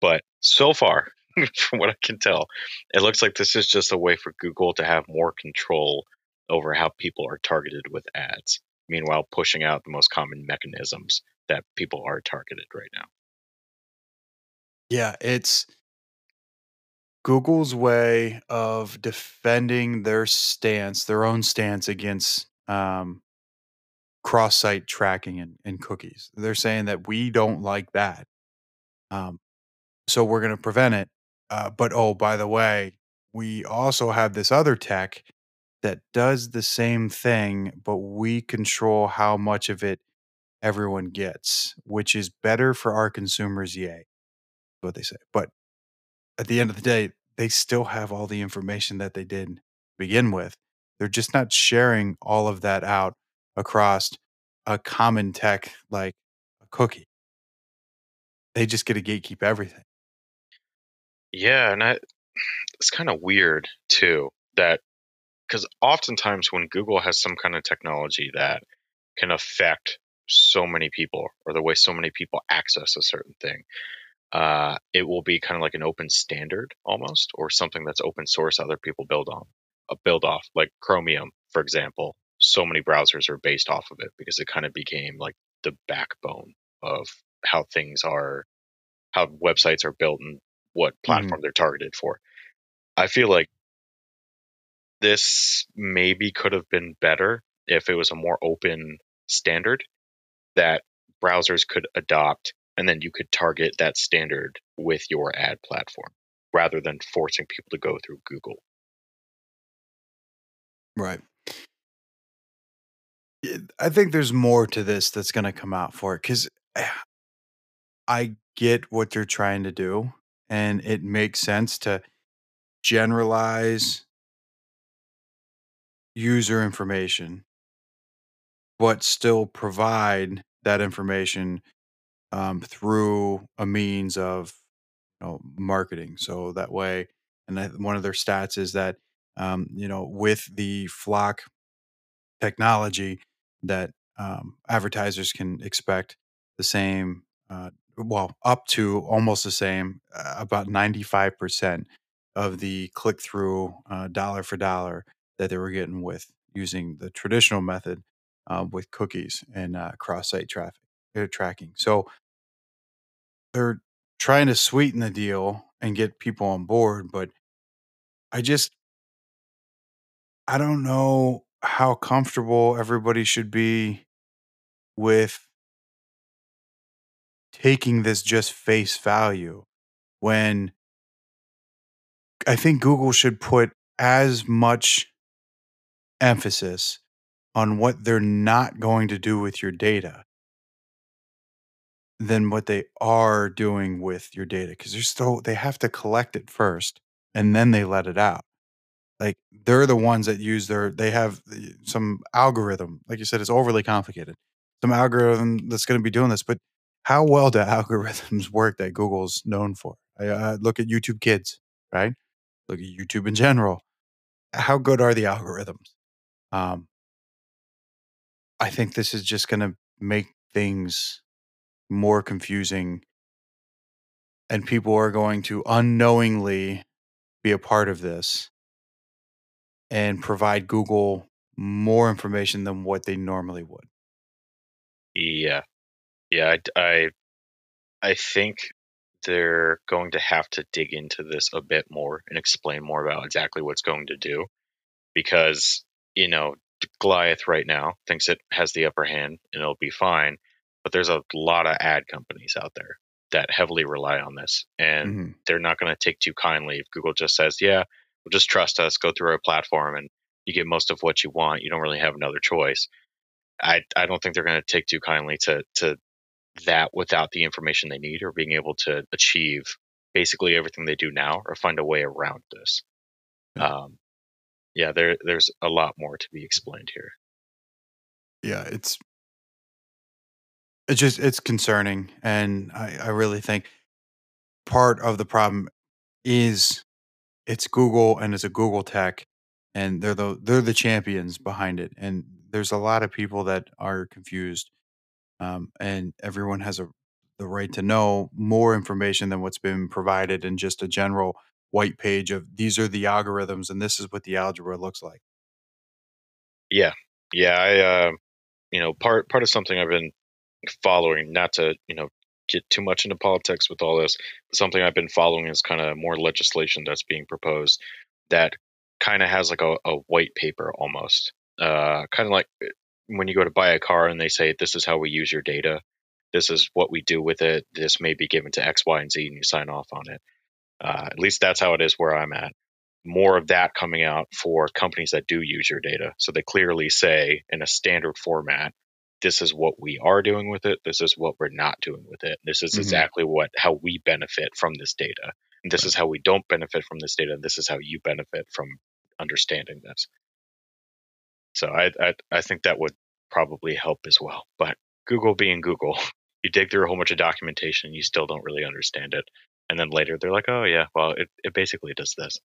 but so far, from what I can tell, it looks like this is just a way for Google to have more control over how people are targeted with ads. Meanwhile, pushing out the most common mechanisms that people are targeted right now. Yeah, it's Google's way of defending their stance, their own stance against um, cross site tracking and, and cookies. They're saying that we don't like that. Um, so we're going to prevent it. Uh, but oh, by the way, we also have this other tech that does the same thing, but we control how much of it everyone gets, which is better for our consumers. Yay, what they say. But at the end of the day, they still have all the information that they did begin with. They're just not sharing all of that out across a common tech like a cookie. They just get to gatekeep everything. Yeah, and I, it's kind of weird too that because oftentimes when Google has some kind of technology that can affect so many people or the way so many people access a certain thing, uh, it will be kind of like an open standard almost, or something that's open source other people build on, a uh, build off, like Chromium, for example. So many browsers are based off of it because it kind of became like the backbone of how things are, how websites are built and what mm-hmm. platform mm-hmm. they're targeted for. I feel like this maybe could have been better if it was a more open standard that browsers could adopt and then you could target that standard with your ad platform rather than forcing people to go through Google. Right. I think there's more to this that's going to come out for it because I get what they're trying to do, and it makes sense to generalize user information, but still provide that information um, through a means of you know, marketing. So that way, and I, one of their stats is that um, you know with the FLoC technology that um, advertisers can expect the same, uh, well, up to almost the same, uh, about ninety five percent of the click through uh, dollar for dollar that they were getting with using the traditional method uh, with cookies and uh, cross site traffic uh, tracking. So they're trying to sweeten the deal and get people on board, but I just I don't know how comfortable everybody should be with taking this just face value when I think Google should put as much emphasis on what they're not going to do with your data than what they are doing with your data because they're still they have to collect it first and then they let it out like they're the ones that use their they have some algorithm like you said it's overly complicated. Some algorithm that's going to be doing this but how well do algorithms work that google's known for? I, I look at youtube kids right? Look at youtube in general. How good are the algorithms? Um, i think this is just going to make things more confusing and people are going to unknowingly be a part of this and provide Google more information than what they normally would. Yeah. Yeah, I, I, I think they're going to have to dig into this a bit more and explain more about exactly what's going to do because, you know, Goliath right now thinks it has the upper hand and it'll be fine but there's a lot of ad companies out there that heavily rely on this and mm-hmm. they're not going to take too kindly if google just says yeah just trust us go through our platform and you get most of what you want you don't really have another choice i i don't think they're going to take too kindly to to that without the information they need or being able to achieve basically everything they do now or find a way around this. Yeah. Um, yeah, there there's a lot more to be explained here. Yeah, it's it's just it's concerning, and I I really think part of the problem is it's Google and it's a Google tech, and they're the they're the champions behind it, and there's a lot of people that are confused, um, and everyone has a the right to know more information than what's been provided in just a general white page of these are the algorithms and this is what the algebra looks like. Yeah, yeah, I uh, you know part part of something I've been following, not to you know get too much into politics with all this, but something I've been following is kind of more legislation that's being proposed that kind of has like a, a white paper almost, uh, kind of like eh, when you go to buy a car and they say this is how we use your data, this is what we do with it, this may be given to X, Y, and Z, and you sign off on it. Uh, at least that's how it is where I'm at. More of that coming out for companies that do use your data. So they clearly say in a standard format, this is what we are doing with it. This is what we're not doing with it. This is Mhm. exactly what how we benefit from this data. And this is how we don't benefit from this data. And this is how you benefit from understanding this. So I, I I think that would probably help as well. But Google being Google, you dig through a whole bunch of documentation, you still don't really understand it. And then later they're like, oh yeah, well it, it basically does this.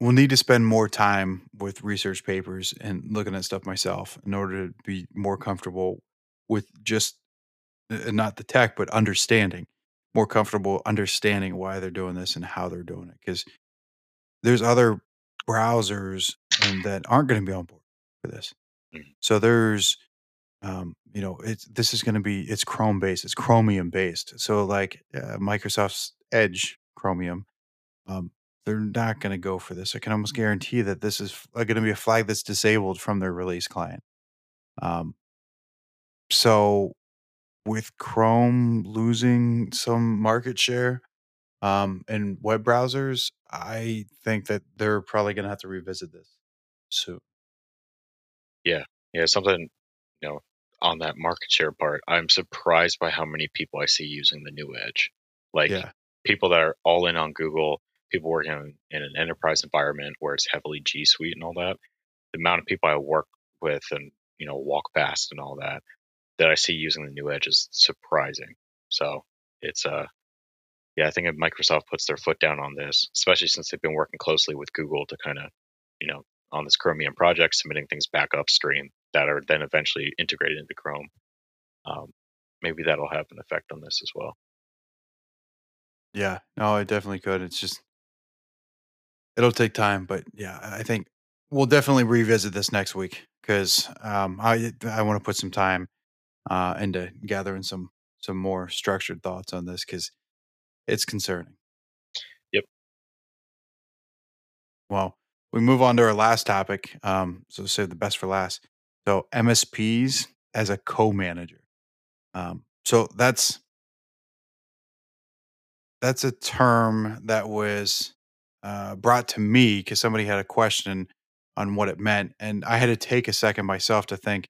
We'll need to spend more time with research papers and looking at stuff myself in order to be more comfortable with just uh, not the tech, but understanding, more comfortable understanding why they're doing this and how they're doing it. Because there's other browsers and that aren't going to be on board for this. Mhm. So there's, um, you know, it's this is going to be it's Chrome based, it's Chromium based. So like uh, Microsoft's Edge Chromium, um, they're not going to go for this. I can almost guarantee that this is going to be a flag that's disabled from their release client. Um, so with Chrome losing some market share um, in web browsers, I think that they're probably going to have to revisit this soon. Yeah, yeah, something you know on that market share part. I'm surprised by how many people I see using the new Edge. Like yeah, people that are all in on Google, people working in, in an enterprise environment where it's heavily G Suite and all that. The amount of people I work with and you know walk past and all that that I see using the new Edge is surprising. So it's uh yeah, I think if Microsoft puts their foot down on this, especially since they've been working closely with Google to kind of you know on this Chromium project, submitting things back upstream that are then eventually integrated into Chrome. Um, maybe that'll have an effect on this as well. yeah, no, it definitely could. It's just it'll take time, but yeah, I think we'll definitely revisit this next week because um, I I want to put some time uh, into gathering some some more structured thoughts on this because it's concerning. Yep. Well, we move on to our last topic. Um, so save the best for last. So MSPs as a co-manager. Um, so that's that's a term that was uh, brought to me because somebody had a question on what it meant, and I had to take a second myself to think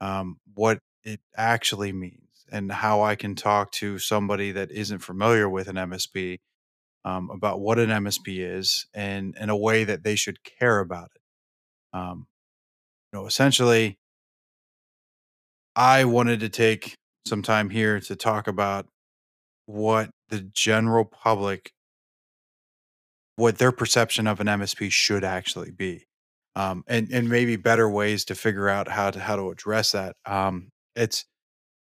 um, what it actually means and how I can talk to somebody that isn't familiar with an MSP um, about what an MSP is and in a way that they should care about it. Um, you know, essentially, I wanted to take some time here to talk about what the general public, what their perception of an MSP should actually be, um, and and maybe better ways to figure out how to how to address that. Um, it's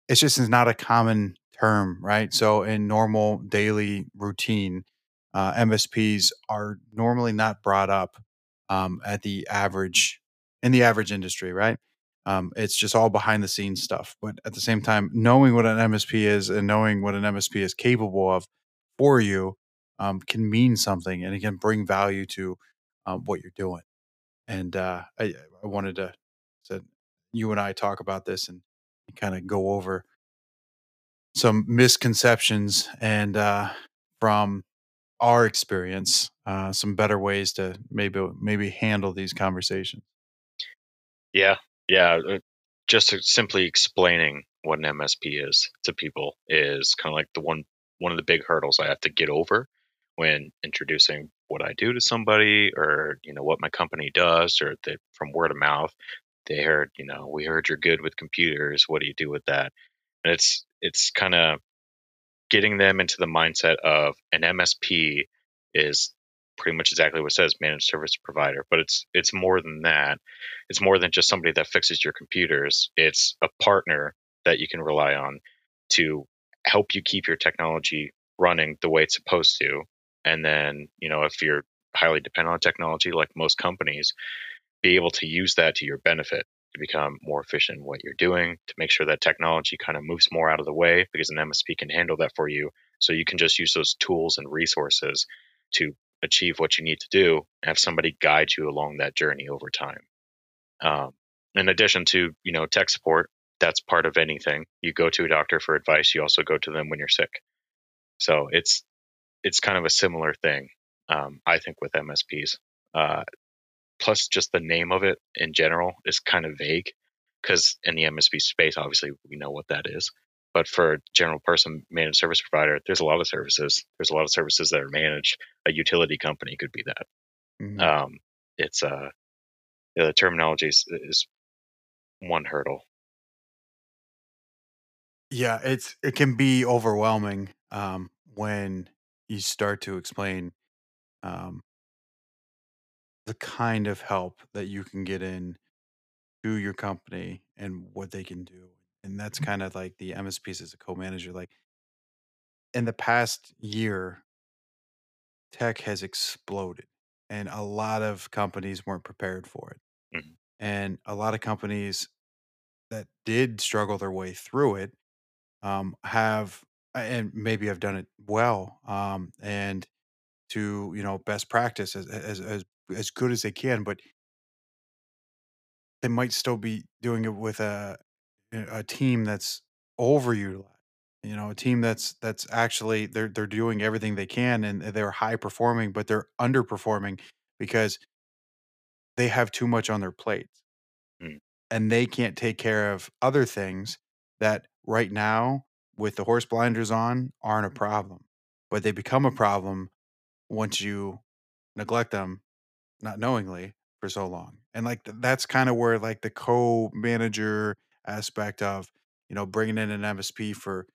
it's just is not a common term, right? So in normal daily routine, uh, MSPs are normally not brought up um, at the average in the average industry, right? Um, it's just all behind the scenes stuff. But at the same time, knowing what an MSP is and knowing what an MSP is capable of for you um, can mean something, and it can bring value to um, what you're doing. And uh, I, I wanted to, to you and I talk about this and kind of go over some misconceptions and uh, from our experience, uh, some better ways to maybe maybe handle these conversations. Yeah, yeah. uh, Just simply explaining what an MSP is to people is kind of like the one one of the big hurdles I have to get over when introducing what I do to somebody or you know what my company does or from word of mouth they heard you know we heard you're good with computers. What do you do with that? And it's it's kind of getting them into the mindset of an MSP is pretty much exactly what it says managed service provider. But it's it's more than that. It's more than just somebody that fixes your computers. It's a partner that you can rely on to help you keep your technology running the way it's supposed to and then you know if you're highly dependent on technology like most companies be able to use that to your benefit to become more efficient in what you're doing to make sure that technology kind of moves more out of the way because an msp can handle that for you. So you can just use those tools and resources to achieve what you need to do and have somebody guide you along that journey over time. Um, in addition to you know tech support that's part of anything. You go to a doctor for advice you also go to them when you're sick. So it's it's kind of a similar thing, um, I think, with MSPs. Uh, plus, just the name of it in general is kind of vague because in the MSP space, obviously, we know what that is. But for a general person, managed service provider, there's a lot of services. There's a lot of services that are managed. A utility company could be that. Mm-hmm. Um, it's uh, the terminology is, is one hurdle. Yeah, it's it can be overwhelming um, when you start to explain um, the kind of help that you can get in to your company and what they can do. And that's mm-hmm. kind of like the MSPs as a co-manager. Like in the past year, tech has exploded and a lot of companies weren't prepared for it. Mm-hmm. And a lot of companies that did struggle their way through it um, have and maybe I've done it well um, and to you know best practice as as as as good as they can, but they might still be doing it with a a team that's overutilized. You know, a team that's that's actually they're they're doing everything they can and they're high performing, but they're underperforming because they have too much on their plates. Mm. And they can't take care of other things that right now with the horse blinders on aren't a problem. But they become a problem once you neglect them not knowingly for so long. And like that's kind of where like the co-manager aspect of, you know, bringing in an MSP for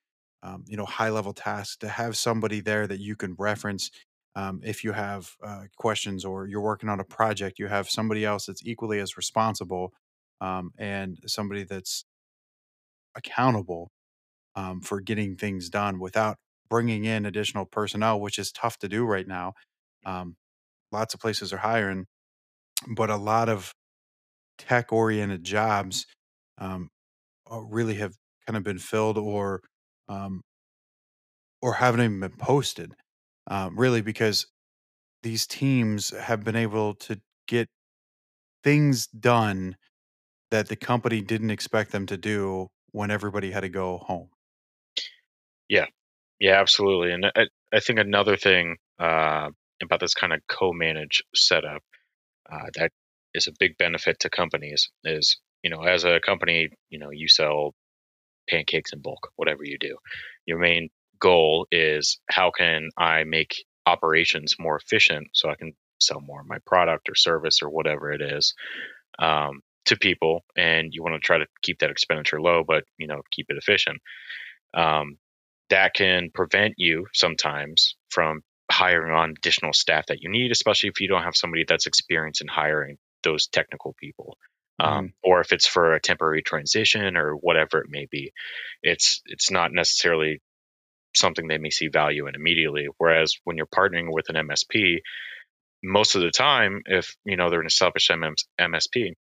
um, you know, high level tasks to have somebody there that you can reference um, if you have uh, questions or you're working on a project, you have somebody else that's equally as responsible um, and somebody that's accountable um, for getting things done without bringing in additional personnel, which is tough to do right now. Um, lots of places are hiring, but a lot of tech oriented jobs um, uh, really have kind of been filled or um, or haven't even been posted. Uh, really, because these teams have been able to get things done that the company didn't expect them to do when everybody had to go home. Yeah, yeah, absolutely. And I, I think another thing uh, about this kind of co-manage setup uh, that is a big benefit to companies is, you know, as a company, you know, you sell pancakes in bulk, whatever you do. Your main goal is how can I make operations more efficient so I can sell more of my product or service or whatever it is um, to people. And you want to try to keep that expenditure low, but you know, keep it efficient. Um, that can prevent you sometimes from hiring on additional staff that you need, especially if you don't have somebody that's experienced in hiring those technical people. Um, mm-hmm. Um, or if it's for a temporary transition or whatever it may be, it's it's not necessarily something they may see value in immediately. Whereas when you're partnering with an MSP, most of the time, if you know they're an established MSP,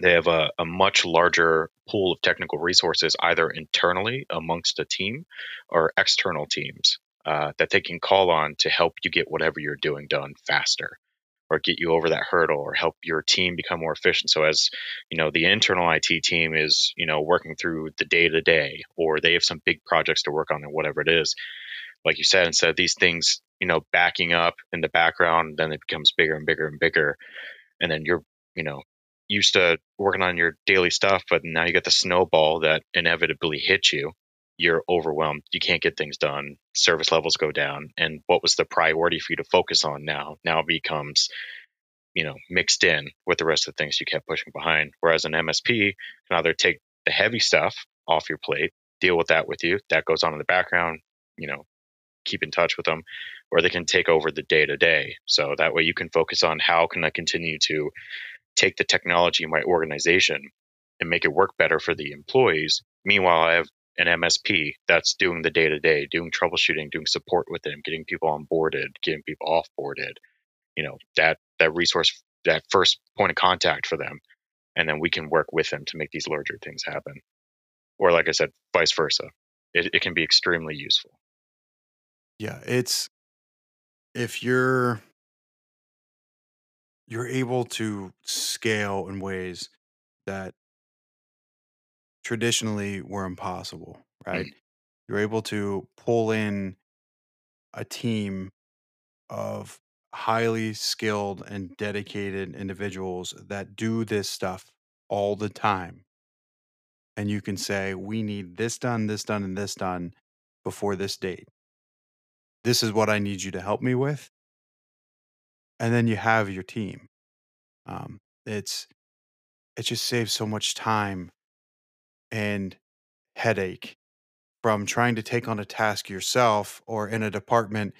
they have a, a, much larger pool of technical resources, either internally amongst a team or external teams uh, that they can call on to help you get whatever you're doing done faster or get you over that hurdle or help your team become more efficient. So as you know, the internal IT team is, you know, working through the day to day or they have some big projects to work on or whatever it is. Like you said, instead of these things, you know, backing up in the background, then it becomes bigger and bigger and bigger. And then you're, you know, used to working on your daily stuff, but now you get the snowball that inevitably hits you you're overwhelmed. You can't get things done. Service levels go down. And what was the priority for you to focus on now? Now becomes, you know, mixed in with the rest of the things you kept pushing behind. Whereas an MSP can either take the heavy stuff off your plate, deal with that with you, that goes on in the background, you know, keep in touch with them, or they can take over the day to day. So that way you can focus on how can I continue to take the technology in my organization and make it work better for the employees. Meanwhile, I have an MSP that's doing the day to day, doing troubleshooting, doing support with them, getting people onboarded, getting people offboarded. You know that that resource, that first point of contact for them, and then we can work with them to make these larger things happen. Or like I said, vice versa. It, it can be extremely useful. Yeah, it's if you're you're able to scale in ways that traditionally were impossible, right? Mm. You're able to pull in a team of highly skilled and dedicated individuals that do this stuff all the time. And you can say, we need this done, this done, and this done before this date. This is what I need you to help me with. And then you have your team. Um, it's it just saves so much time and headache from trying to take on a task yourself or in a department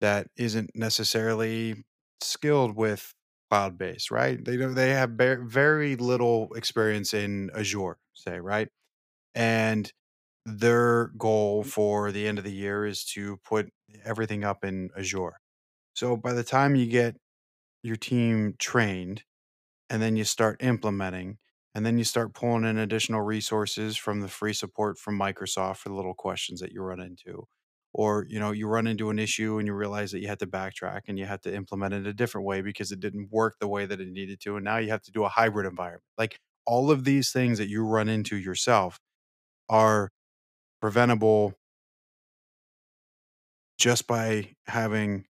that isn't necessarily skilled with cloud based, right? They don't they have very little experience in Azure, say, right? And their goal for the end of the year is to put everything up in Azure. So by the time you get your team trained and then you start implementing and then you start pulling in additional resources from the free support from Microsoft for the little questions that you run into. Or, you know, you run into an issue and you realize that you had to backtrack and you had to implement it a different way because it didn't work the way that it needed to. And now you have to do a hybrid environment. Like all of these things that you run into yourself are preventable just by having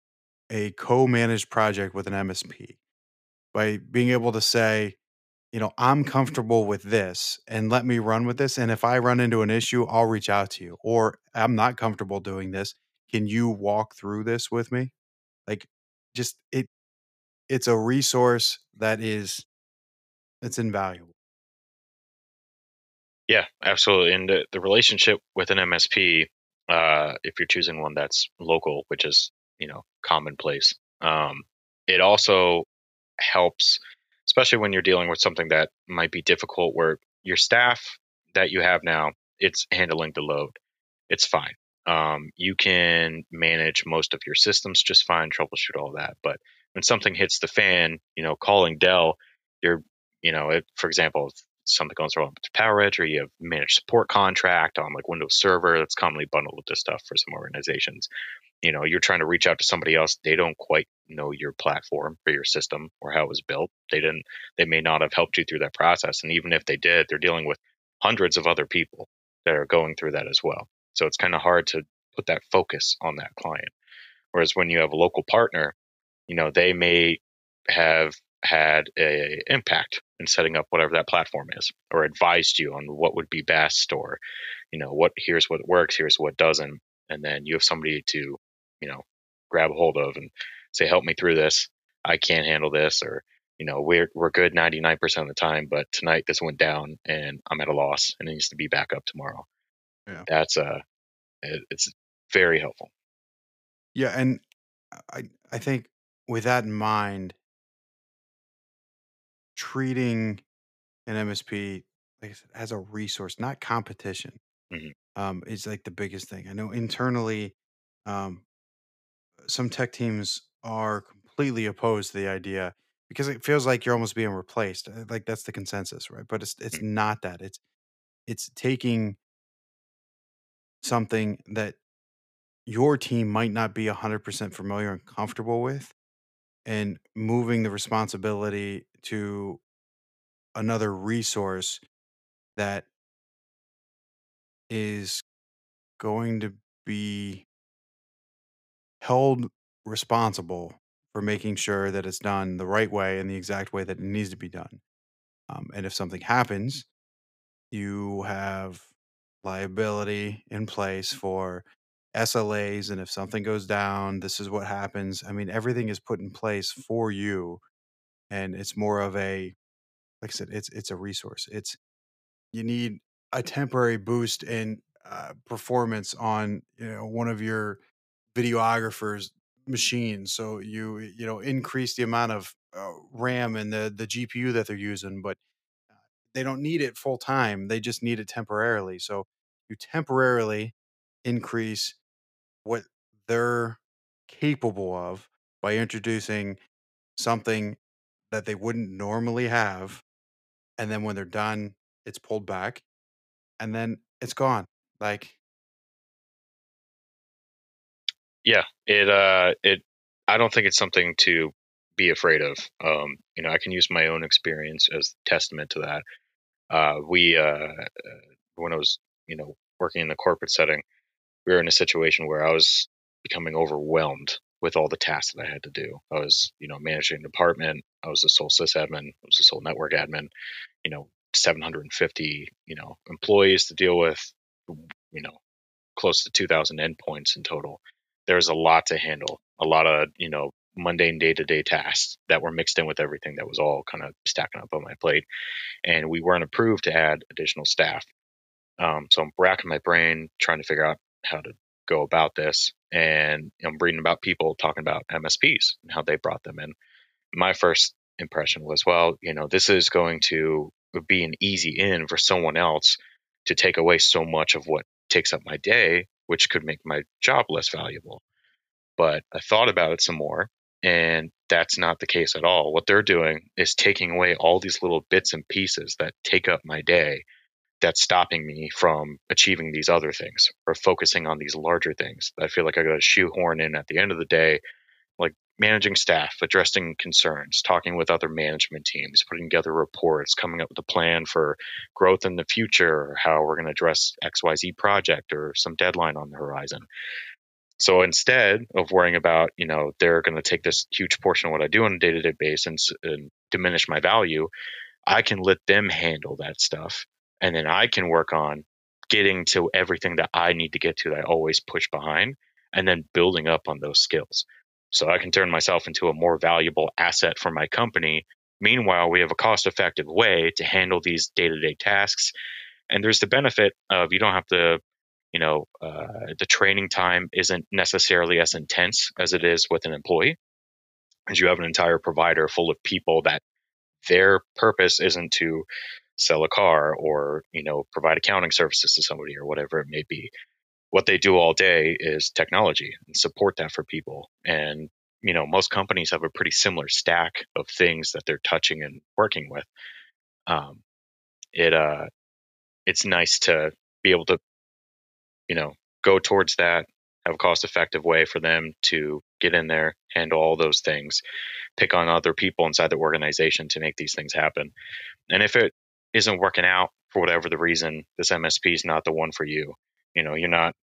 a co-managed project with an MSP. By being able to say, you know, I'm comfortable with this and let me run with this. And if I run into an issue, I'll reach out to you. Or I'm not comfortable doing this. Can you walk through this with me? Like just it it's a resource that is it's invaluable. Yeah, absolutely. And the, the relationship with an MSP, uh, if you're choosing one that's local, which is, you know, commonplace, um, it also helps, especially when you're dealing with something that might be difficult where your staff that you have now, it's handling the load. It's fine. Um, you can manage most of your systems just fine, troubleshoot all that. But when something hits the fan, you know, calling Dell, you're, you know, for example, if something goes wrong with PowerEdge or you have managed support contract on like Windows Server that's commonly bundled with this stuff for some organizations. You know, you're trying to reach out to somebody else, they don't quite know your platform or your system or how it was built. They didn't they may not have helped you through that process. And even if they did, they're dealing with hundreds of other people that are going through that as well. So it's kind of hard to put that focus on that client. Whereas when you have a local partner, you know, they may have had a impact in setting up whatever that platform is or advised you on what would be best or you know what here's what works here's what doesn't and then you have somebody to you know grab a hold of and say help me through this i can't handle this or you know we're we're good 99% of the time but tonight this went down and i'm at a loss and it needs to be back up tomorrow yeah that's uh it, it's very helpful yeah and i i think with that in mind treating an MSP, like I said, as a resource, not competition, Mhm. um, is like the biggest thing. I know internally, um, some tech teams are completely opposed to the idea because it feels like you're almost being replaced. uh, Like that's the consensus, right? But it's it's Mm. not that. It's it's taking something that your team might not be 100% familiar and comfortable with and moving the responsibility to another resource that is going to be held responsible for making sure that it's done the right way and the exact way that it needs to be done. Um, and if something happens, you have liability in place for SLAs, and if something goes down, this is what happens. I mean, everything is put in place for you, and it's more of a, like I said, it's it's a resource. It's you need a temporary boost in uh, performance on you know one of your videographers machines so you you know increase the amount of uh, ram and the the gpu that they're using but uh, they don't need it full time they just need it temporarily so you temporarily increase what they're capable of by introducing something that they wouldn't normally have and then when they're done it's pulled back and then it's gone like Yeah, it uh it I don't think it's something to be afraid of. Um, you know, I can use my own experience as testament to that. Uh, we uh, uh, when I was you know working in the corporate setting, we were in a situation where I was becoming overwhelmed with all the tasks that I had to do. I was you know managing a department. I was the sole sysadmin. I was the sole network admin. You know, 750 you know employees to deal with. You know, close to 2,000 endpoints in total there's a lot to handle, a lot of, you know, mundane day to day tasks that were mixed in with everything that was all kind of stacking up on my plate. And we weren't approved to add additional staff. Um, so I'm racking my brain trying to figure out how to go about this. And I'm reading about people talking about MSPs and how they brought them in. My first impression was, well, you know, this is going to be an easy in for someone else to take away so much of what takes up my day which could make my job less valuable. But I thought about it some more, and that's not the case at all. What they're doing is taking away all these little bits and pieces that take up my day that's stopping me from achieving these other things or focusing on these larger things. I feel like I got to shoehorn in at the end of the day, managing staff, addressing concerns, talking with other management teams, putting together reports, coming up with a plan for growth in the future, how we're going to address XYZ project or some deadline on the horizon. So instead of worrying about, you know, they're going to take this huge portion of what I do on a day to day basis and, and diminish my value, I can let them handle that stuff. And then I can work on getting to everything that I need to get to that I always push behind and then building up on those skills so I can turn myself into a more valuable asset for my company. Meanwhile, we have a cost effective way to handle these day to day tasks. And there's the benefit of you don't have to, you know, uh, the training time isn't necessarily as intense as it is with an employee, as you have an entire provider full of people that their purpose isn't to sell a car or, you know, provide accounting services to somebody or whatever it may be what they do all day is technology and support that for people. And, you know, most companies have a pretty similar stack of things that they're touching and working with. Um, it, uh, it's nice to be able to, you know, go towards that, have a cost effective way for them to get in there, handle all those things, pick on other people inside the organization to make these things happen. And if it isn't working out for whatever the reason, this MSP is not the one for you you know you're not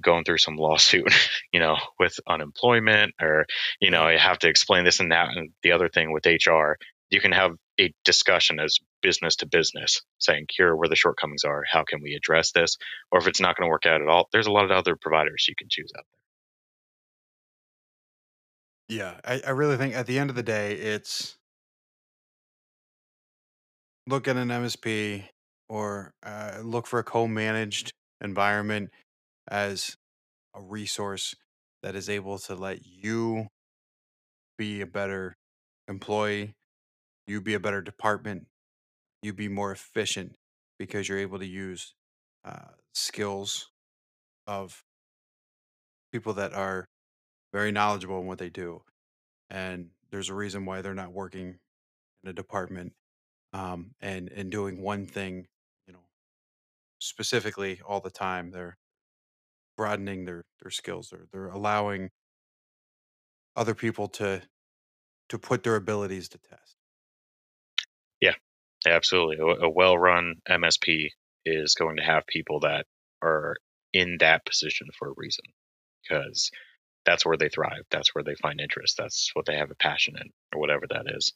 going through some lawsuit you know with unemployment or you know you have to explain this and that and the other thing with hr you can have a discussion as business to business saying here are where the shortcomings are. How can we address this? Or if it's not going to work out at all there's a lot of other providers you can choose out there. Yeah I, I really think at the end of the day it's look at an msp or uh, look for a co-managed environment as a resource that is able to let you be a better employee, you be a better department, you be more efficient because you're able to use uh, skills of people that are very knowledgeable in what they do. And there's a reason why they're not working in a department um, and and doing one thing, specifically all the time. They're broadening their their skills. They're they're allowing other people to to put their abilities to test. Yeah, absolutely. A, a well-run MSP is going to have people that are in that position for a reason because that's where they thrive. That's where they find interest. That's what they have a passion in, or whatever that is.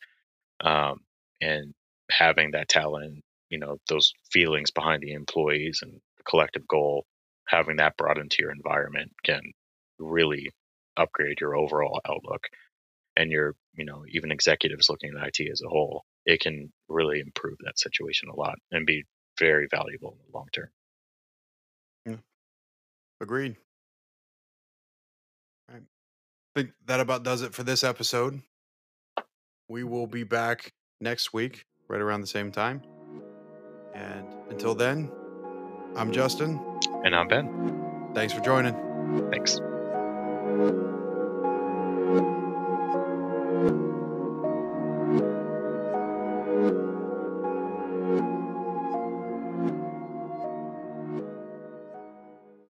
Um, and having that talent, you know, those feelings behind the employees and the collective goal, having that brought into your environment can really upgrade your overall outlook and your you know even executives looking at IT as a whole, it can really improve that situation a lot and be very valuable in the long term. Yeah. Agreed. I think that about does it for this episode. We will be back next week, right around the same time. And until then, I'm Justin. And I'm Ben. Thanks for joining. Thanks.